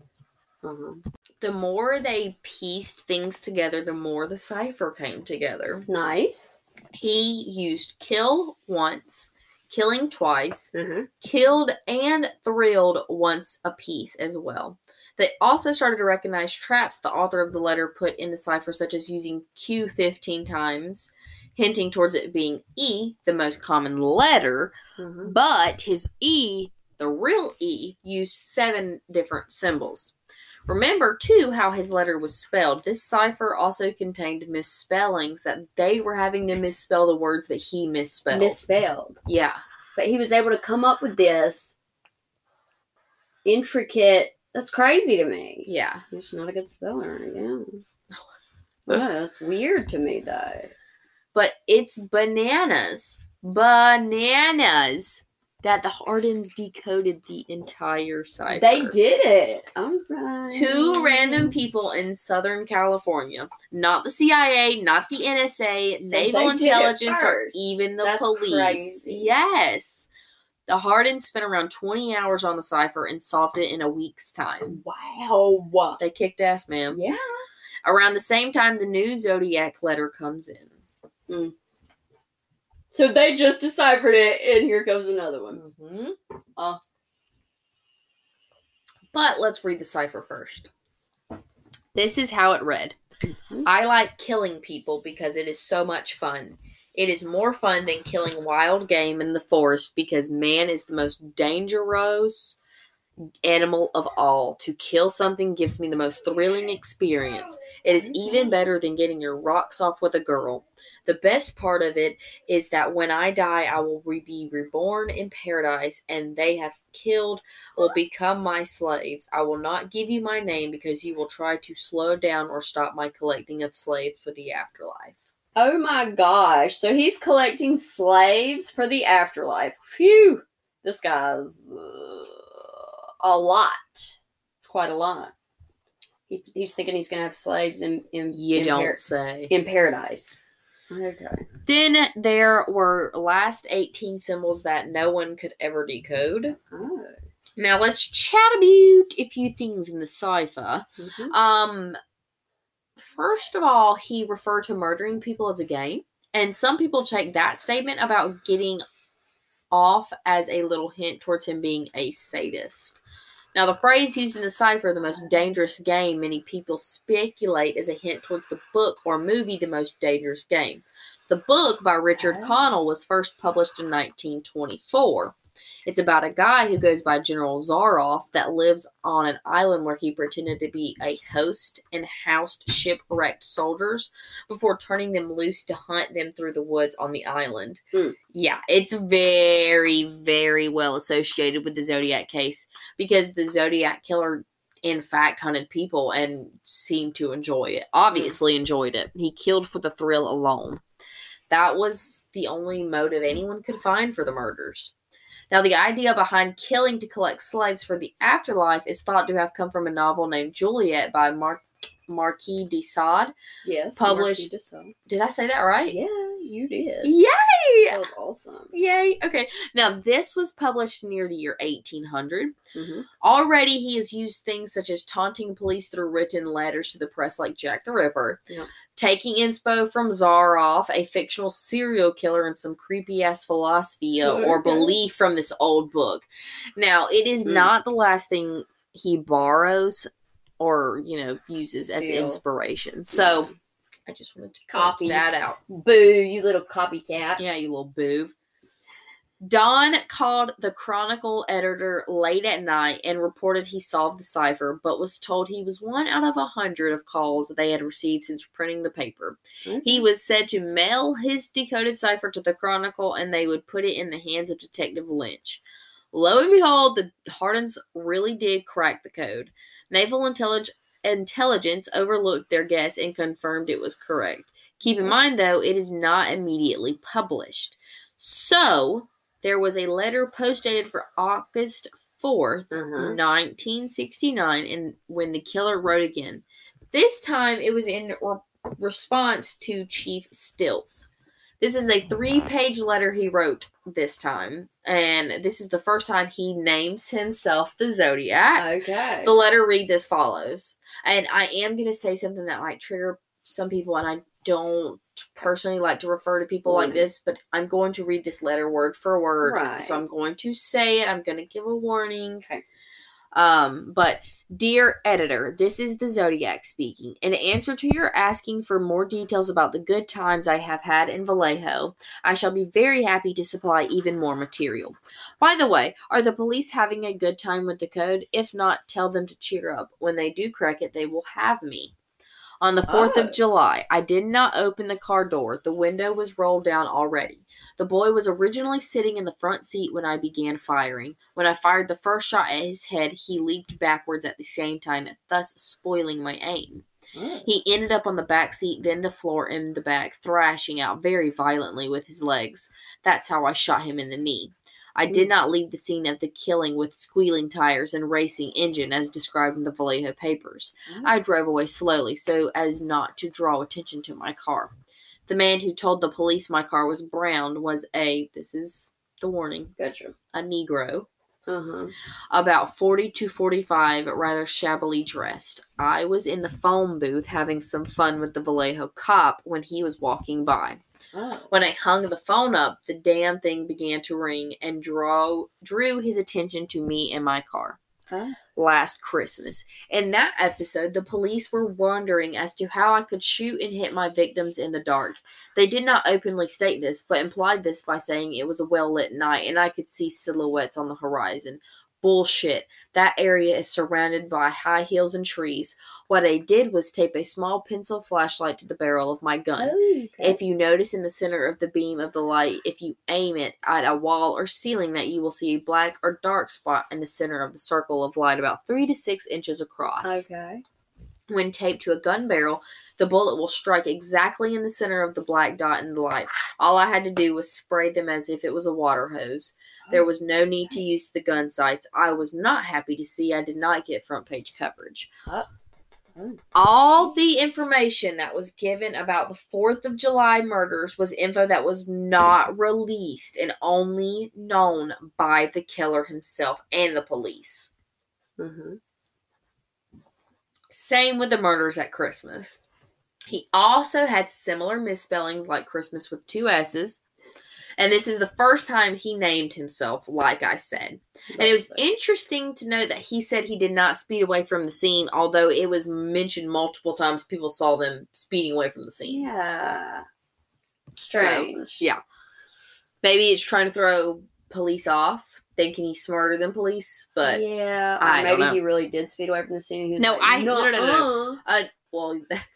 Uh-huh. The more they pieced things together, the more the cipher came together. Nice. He used kill once, killing twice, Uh-huh. killed and thrilled once apiece as well. They also started to recognize traps the author of the letter put in the cipher, such as using Q 15 times, hinting towards it being E, the most common letter, Uh-huh. but his E, the real E, used seven different symbols. Remember, too, how his letter was spelled. This cipher also contained misspellings that they were having to misspell the words that he misspelled. Misspelled. yeah. But he was able to come up with this intricate. That's crazy to me. Yeah. He's not a good speller. Yeah. Yeah, that's weird to me though. But it's bananas. Bananas that the Hardens decoded the entire cipher. They did it. All right. Two random people in Southern California, not the CIA, not the NSA, So naval they did it intelligence, or even the That's police. crazy. Yes. The Hardens spent around 20 hours on the cipher and solved it in a week's time. Wow. They kicked ass, man. Yeah. Around the same time, the new Zodiac letter comes in. So they just deciphered it, and here comes another one. Mm-hmm. Oh. But let's read the cipher first. This is how it read. Mhm. I like killing people because it is so much fun. It is more fun than killing wild game in the forest because man is the most dangerous animal of all. To kill something gives me the most thrilling experience. It is even better than getting your rocks off with a girl. The best part of it is that when I die, I will re- be reborn in paradise, and they have killed will become my slaves. I will not give you my name because you will try to slow down or stop my collecting of slaves for the afterlife. Oh my gosh. So he's collecting slaves for the afterlife. Phew. This guy's uh, a lot. It's quite a lot. He, he's thinking he's going to have slaves in, in, You in, don't par- say. in paradise. Okay. Then there were last 18 symbols that no one could ever decode. Oh. Now let's chat about a few things in the cipher. Mhm. Um, first of all, he referred to murdering people as a game, and some people take that statement about getting off as a little hint towards him being a sadist. Now, the phrase used in the cipher, the most dangerous game, many people speculate is a hint towards the book or movie, The Most Dangerous Game. The book by Richard. Connell was first published in 1924. It's about a guy who goes by General Zaroff that lives on an island where he pretended to be a host and housed shipwrecked soldiers before turning them loose to hunt them through the woods on the island. Hmm. Yeah, it's very, very well associated with the Zodiac case because the Zodiac killer, in fact, hunted people and seemed to enjoy it. Obviously, enjoyed it. He killed for the thrill alone. That was the only motive anyone could find for the murders. Now, the idea behind killing to collect slaves for the afterlife is thought to have come from a novel named Juliette by Mar- Marquis de Sade. Yes. Published- de Sade. Did I say that right? Yeah, you did. Yay! That was awesome. Yay! Okay. Now, this was published near the year 1800. hmm Already, he has used things such as taunting police through written letters to the press, like Jack the Ripper, Yeah. Taking inspo from Zaroff, a fictional serial killer, and some creepy ass philosophy uh, or belief from this old book. Now, it is Hmm. not the last thing he borrows or you know uses as inspiration. So, I just wanted to Copy. that out. Boo, you little copycat. Yeah, you little boob. Don called the Chronicle editor late at night and reported he solved the cipher, but was told he was one out of a hundred of calls they had received since printing the paper. He was said to mail his decoded cipher to the Chronicle and they would put it in the hands of Detective Lynch. Lo and behold, the Hardens really did crack the code. Naval intellig- intelligence overlooked their guess and confirmed it was correct. Keep in mind, though, it is not immediately published. So, there was a letter postdated for August 4th, Uh-huh. 1969, and when the killer wrote again. This time it was in re- response to Chief Stiltz. This is a three page letter he wrote this time, and this is the first time he names himself the Zodiac. Okay. The letter reads as follows, and I am going to say something that might trigger some people, and I don't personally like to refer to people like this, but I'm going to read this letter word for word. Right. So I'm going to say it. I'm going to give a warning. Okay. Um, but dear editor, this is the Zodiac speaking. In answer to your asking for more details about the good times I have had in Vallejo, I shall be very happy to supply even more material. By the way, are the police having a good time with the code? If not, tell them to cheer up. When they do crack it, they will have me. On the 4th Oh. of July, I did not open the car door. The window was rolled down already. The boy was originally sitting in the front seat when I began firing. When I fired the first shot at his head, he leaped backwards at the same time, thus spoiling my aim. Oh. He ended up on the back seat, then the floor and the back, thrashing out very violently with his legs. That's how I shot him in the knee. I did not leave the scene of the killing with squealing tires and racing engine as described in the Vallejo papers. I drove away slowly so as not to draw attention to my car. The man who told the police my car was brown was a, this is the warning, Gotcha. a Negro, Uh-huh. about 40 to 45, rather shabbily dressed. I was in the phone booth having some fun with the Vallejo cop when he was walking by. Oh. When I hung the phone up, the damn thing began to ring and draw drew his attention to me and my car. Okay. last Christmas. In that episode, the police were wondering as to how I could shoot and hit my victims in the dark. They did not openly state this, but implied this by saying it was a well lit night and I could see silhouettes on the horizon. Bullshit. That area is surrounded by high hills and trees. What I did was tape a small pencil flashlight to the barrel of my gun. Oh, okay. If you notice in the center of the beam of the light, if you aim it at a wall or ceiling, that you will see a black or dark spot in the center of the circle of light about three to six inches across. okay. When taped to a gun barrel, the bullet will strike exactly in the center of the black dot in the light. All I had to do was spray them as if it was a water hose. There was no need to use the gun sights. I was not happy to see I did not get front page coverage. Oh. Oh. All the information that was given about the 4th of July murders was info that was not released and only known by the killer himself and the police. Mm-hmm. Same with the murders at Christmas. He also had similar misspellings like Christmas with two S's. And this is the first time he named himself, like I said. And it was interesting to note that he said he did not speed away from the scene, although it was mentioned multiple times people saw them speeding away from the scene. Yeah. So, Strange. yeah. Maybe it's trying to throw police off, thinking he's smarter than police, but yeah, I don't maybe he really did speed away from the scene. He was No, like, I- no, no, no, no. "Nuh-uh." uh, well,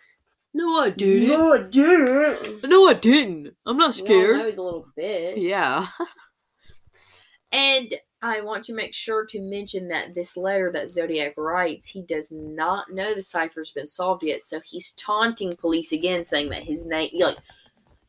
no, I didn't. No, I didn't. No, I didn't. I'm not Well, no, he's a little bit. Yeah. and I want to make sure to mention that this letter that Zodiac writes, he does not know the cipher's been solved yet, so he's taunting police again, saying that his name, like,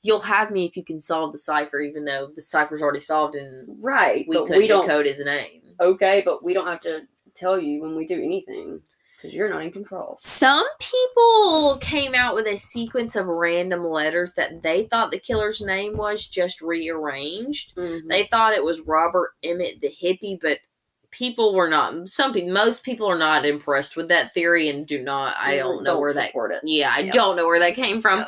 you'll have me if you can solve the cipher, even though the cipher's already solved and Right, we but couldn't we don't. decode his name. Okay, but we don't have to tell you when we do anything because you're not in control. Some people came out with a sequence of random letters that they thought the killer's name was just rearranged. Mhm. They thought it was Robert Emmett the hippie, but people were not. Some people, most people are not impressed with that theory and do not. I don't know where that. it. Yeah, I don't know where that came from.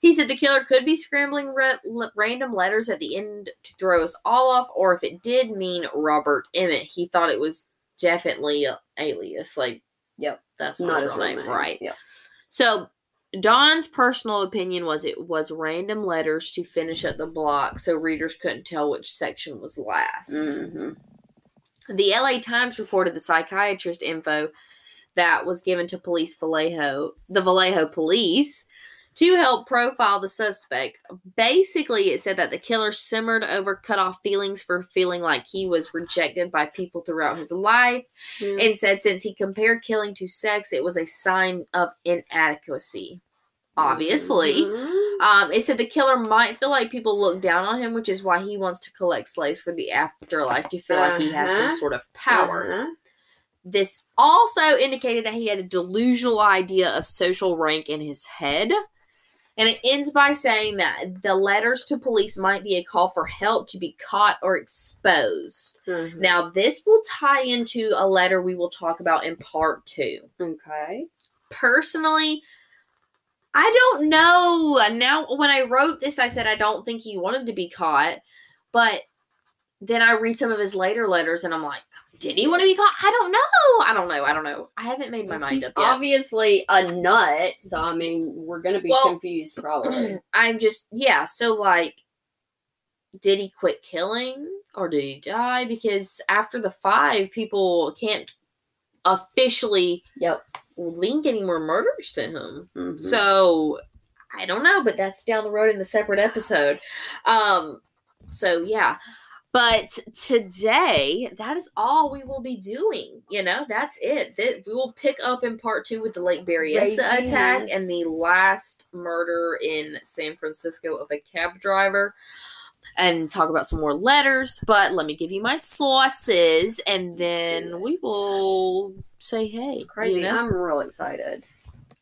He said the killer could be scrambling ra- l- random letters at the end to throw us all off, or if it did mean Robert Emmett, he thought it was definitely a alias. Like, Yep, that's not not his his real real name, name. right? Yep. So Don's personal opinion was it was random letters to finish up the block, so readers couldn't tell which section was last. hmm The LA Times reported the psychiatrist info that was given to police Vallejo, the Vallejo police, to help profile the suspect. Basically, it said that the killer simmered over cut off feelings for feeling like he was rejected by people throughout his life and said since he compared killing to sex, it was a sign of inadequacy. Obviously. Mhm. Um, it said the killer might feel like people look down on him, which is why he wants to collect slaves for the afterlife to feel like he has some Uh-huh. sort of power. Uh-huh. This also indicated that he had a delusional idea of social rank in his head. And it ends by saying that the letters to police might be a call for help to be caught or exposed. Mhm. Now, this will tie into a letter we will talk about in part two. Okay. Personally, I don't know. Now, when I wrote this, I said I don't think he wanted to be caught. But then I read some of his later letters and I'm like, did he want to be caught? I don't know. I don't know. I don't know. I haven't made my mind He's up yet. obviously a nut, so I mean, we're gonna be Well- confused probably. I'm just, yeah. So, like, did he quit killing or did he die? Because after the five, people can't officially yep. link any more murders to him. Mhm. So I don't know, but that's down the road in a separate episode. Um so yeah. But today, that is all we will be doing. You know, that's it. Th- We will pick up in part two with the Lake Berryessa attack and the last murder in San Francisco of a cab driver and talk about some more letters. But let me give you my sources and then we will say hey. it's crazy. you know? I'm real excited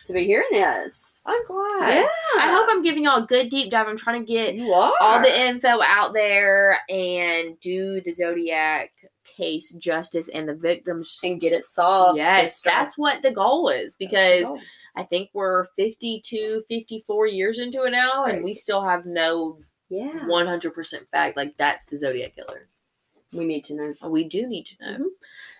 to be hearing this. I'm glad. Yeah. I hope I'm giving y'all a good deep dive. I'm trying to get you are all the info out there and do the Zodiac case justice and the victims. and get it solved. yes, sister. that's what the goal is because goal. I think we're 52, 54 years into it now and we still have no yeah. 100% fact like that's the Zodiac killer. We need to know. We do need to know. Mhm.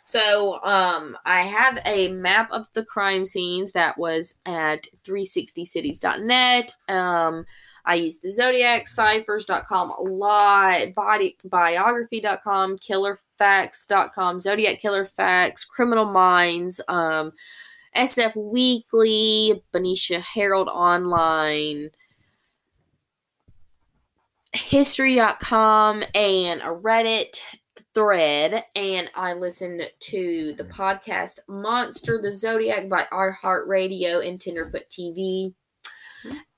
So, um, I have a map of the crime scenes that was at 360cities.net. Um, I used the Zodiac Ciphers.com a lot, body biography.com, killerfacts.com, Zodiac Killer Facts, Criminal Minds, um, SF Weekly, Benicia Herald Online, History.com, and a Reddit thread. And I listened to the mm-hmm. podcast Monster the Zodiac by iHeartRadio and Tenderfoot TV.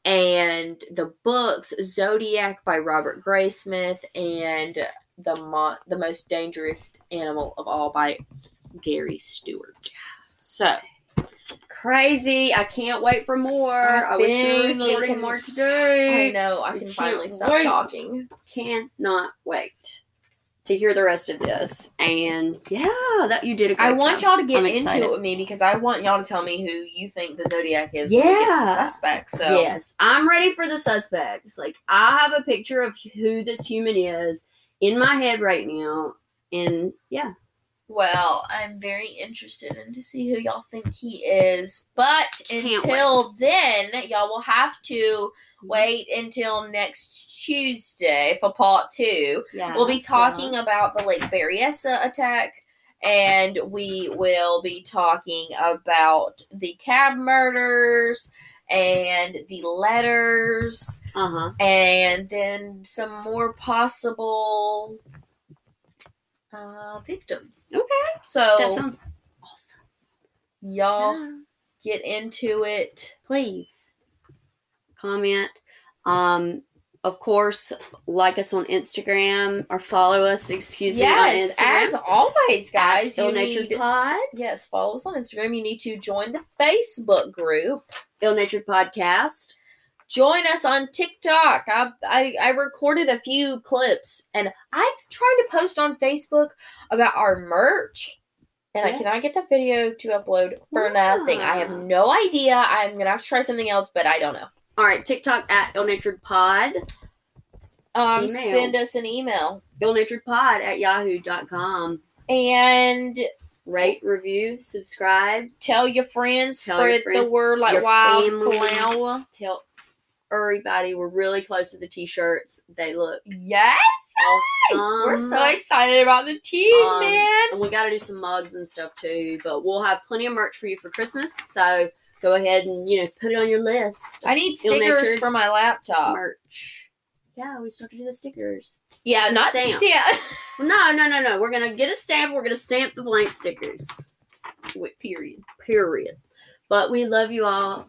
And the books Zodiac by Robert Graysmith and the Mo- the most dangerous animal of all by Gary Stewart. So Crazy! I can't wait for more. I I, wish there was finally fucking can- more to do. I know I can finally stop wait. talking. Cannot wait to hear the rest of this. And yeah, that you did a great I want job. y'all to get I'm into excited. it with me because I want y'all to tell me who you think the Zodiac is when we get to the Yeah. suspect. So Yes, I'm ready for the suspects. Like I have a picture of who this human is in my head right now, and yeah, Well, I'm very interested in to see who y'all think he is. But Can't until then, y'all will have to wait until next Tuesday for part two. yeah, We'll be talking about the Lake Berryessa attack, and we will be talking about the cab murders and the letters, Uh huh. and then some more possible uh, victims. Okay, So that sounds awesome. y'all Yeah. get into it. Please comment. Um, of course, like us on Instagram or follow us. Excuse yes, me on Instagram. as always, guys. Ill You Natured need Pod, yes, follow us on Instagram. You need to join the Facebook group. Ill Natured Podcast. Join us on TikTok. I, I I recorded a few clips, and I've tried to post on Facebook about our merch. And I cannot get the video to upload for nothing. I have no idea. I'm gonna have to try something else, but I don't know. All right, TikTok at Ill Natured Pod. Um, Email. send us an email Ill Natured Pod at yahoo.com. and Rate, review, subscribe. tell your friends. Tell your spread friends, the word like your wildflower. Tell everybody we're really close to the t-shirts. They look Yes, guys! we're so excited about the tees, Um, man. And we got to do some mugs and stuff too. But we'll have plenty of merch for you for Christmas. So go ahead and you know put it on your list. I need stickers for my laptop. merch. Yeah, we still have to do the stickers. Yeah, The not stamp. stamp. No, no, no, no. We're gonna get a stamp. We're gonna stamp the blank stickers. Wait, period. Period. But we love you all.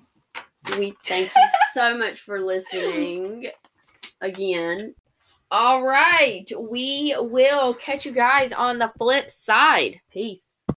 We thank you so much for listening. Again, All right, we will catch you guys on the flip side. peace.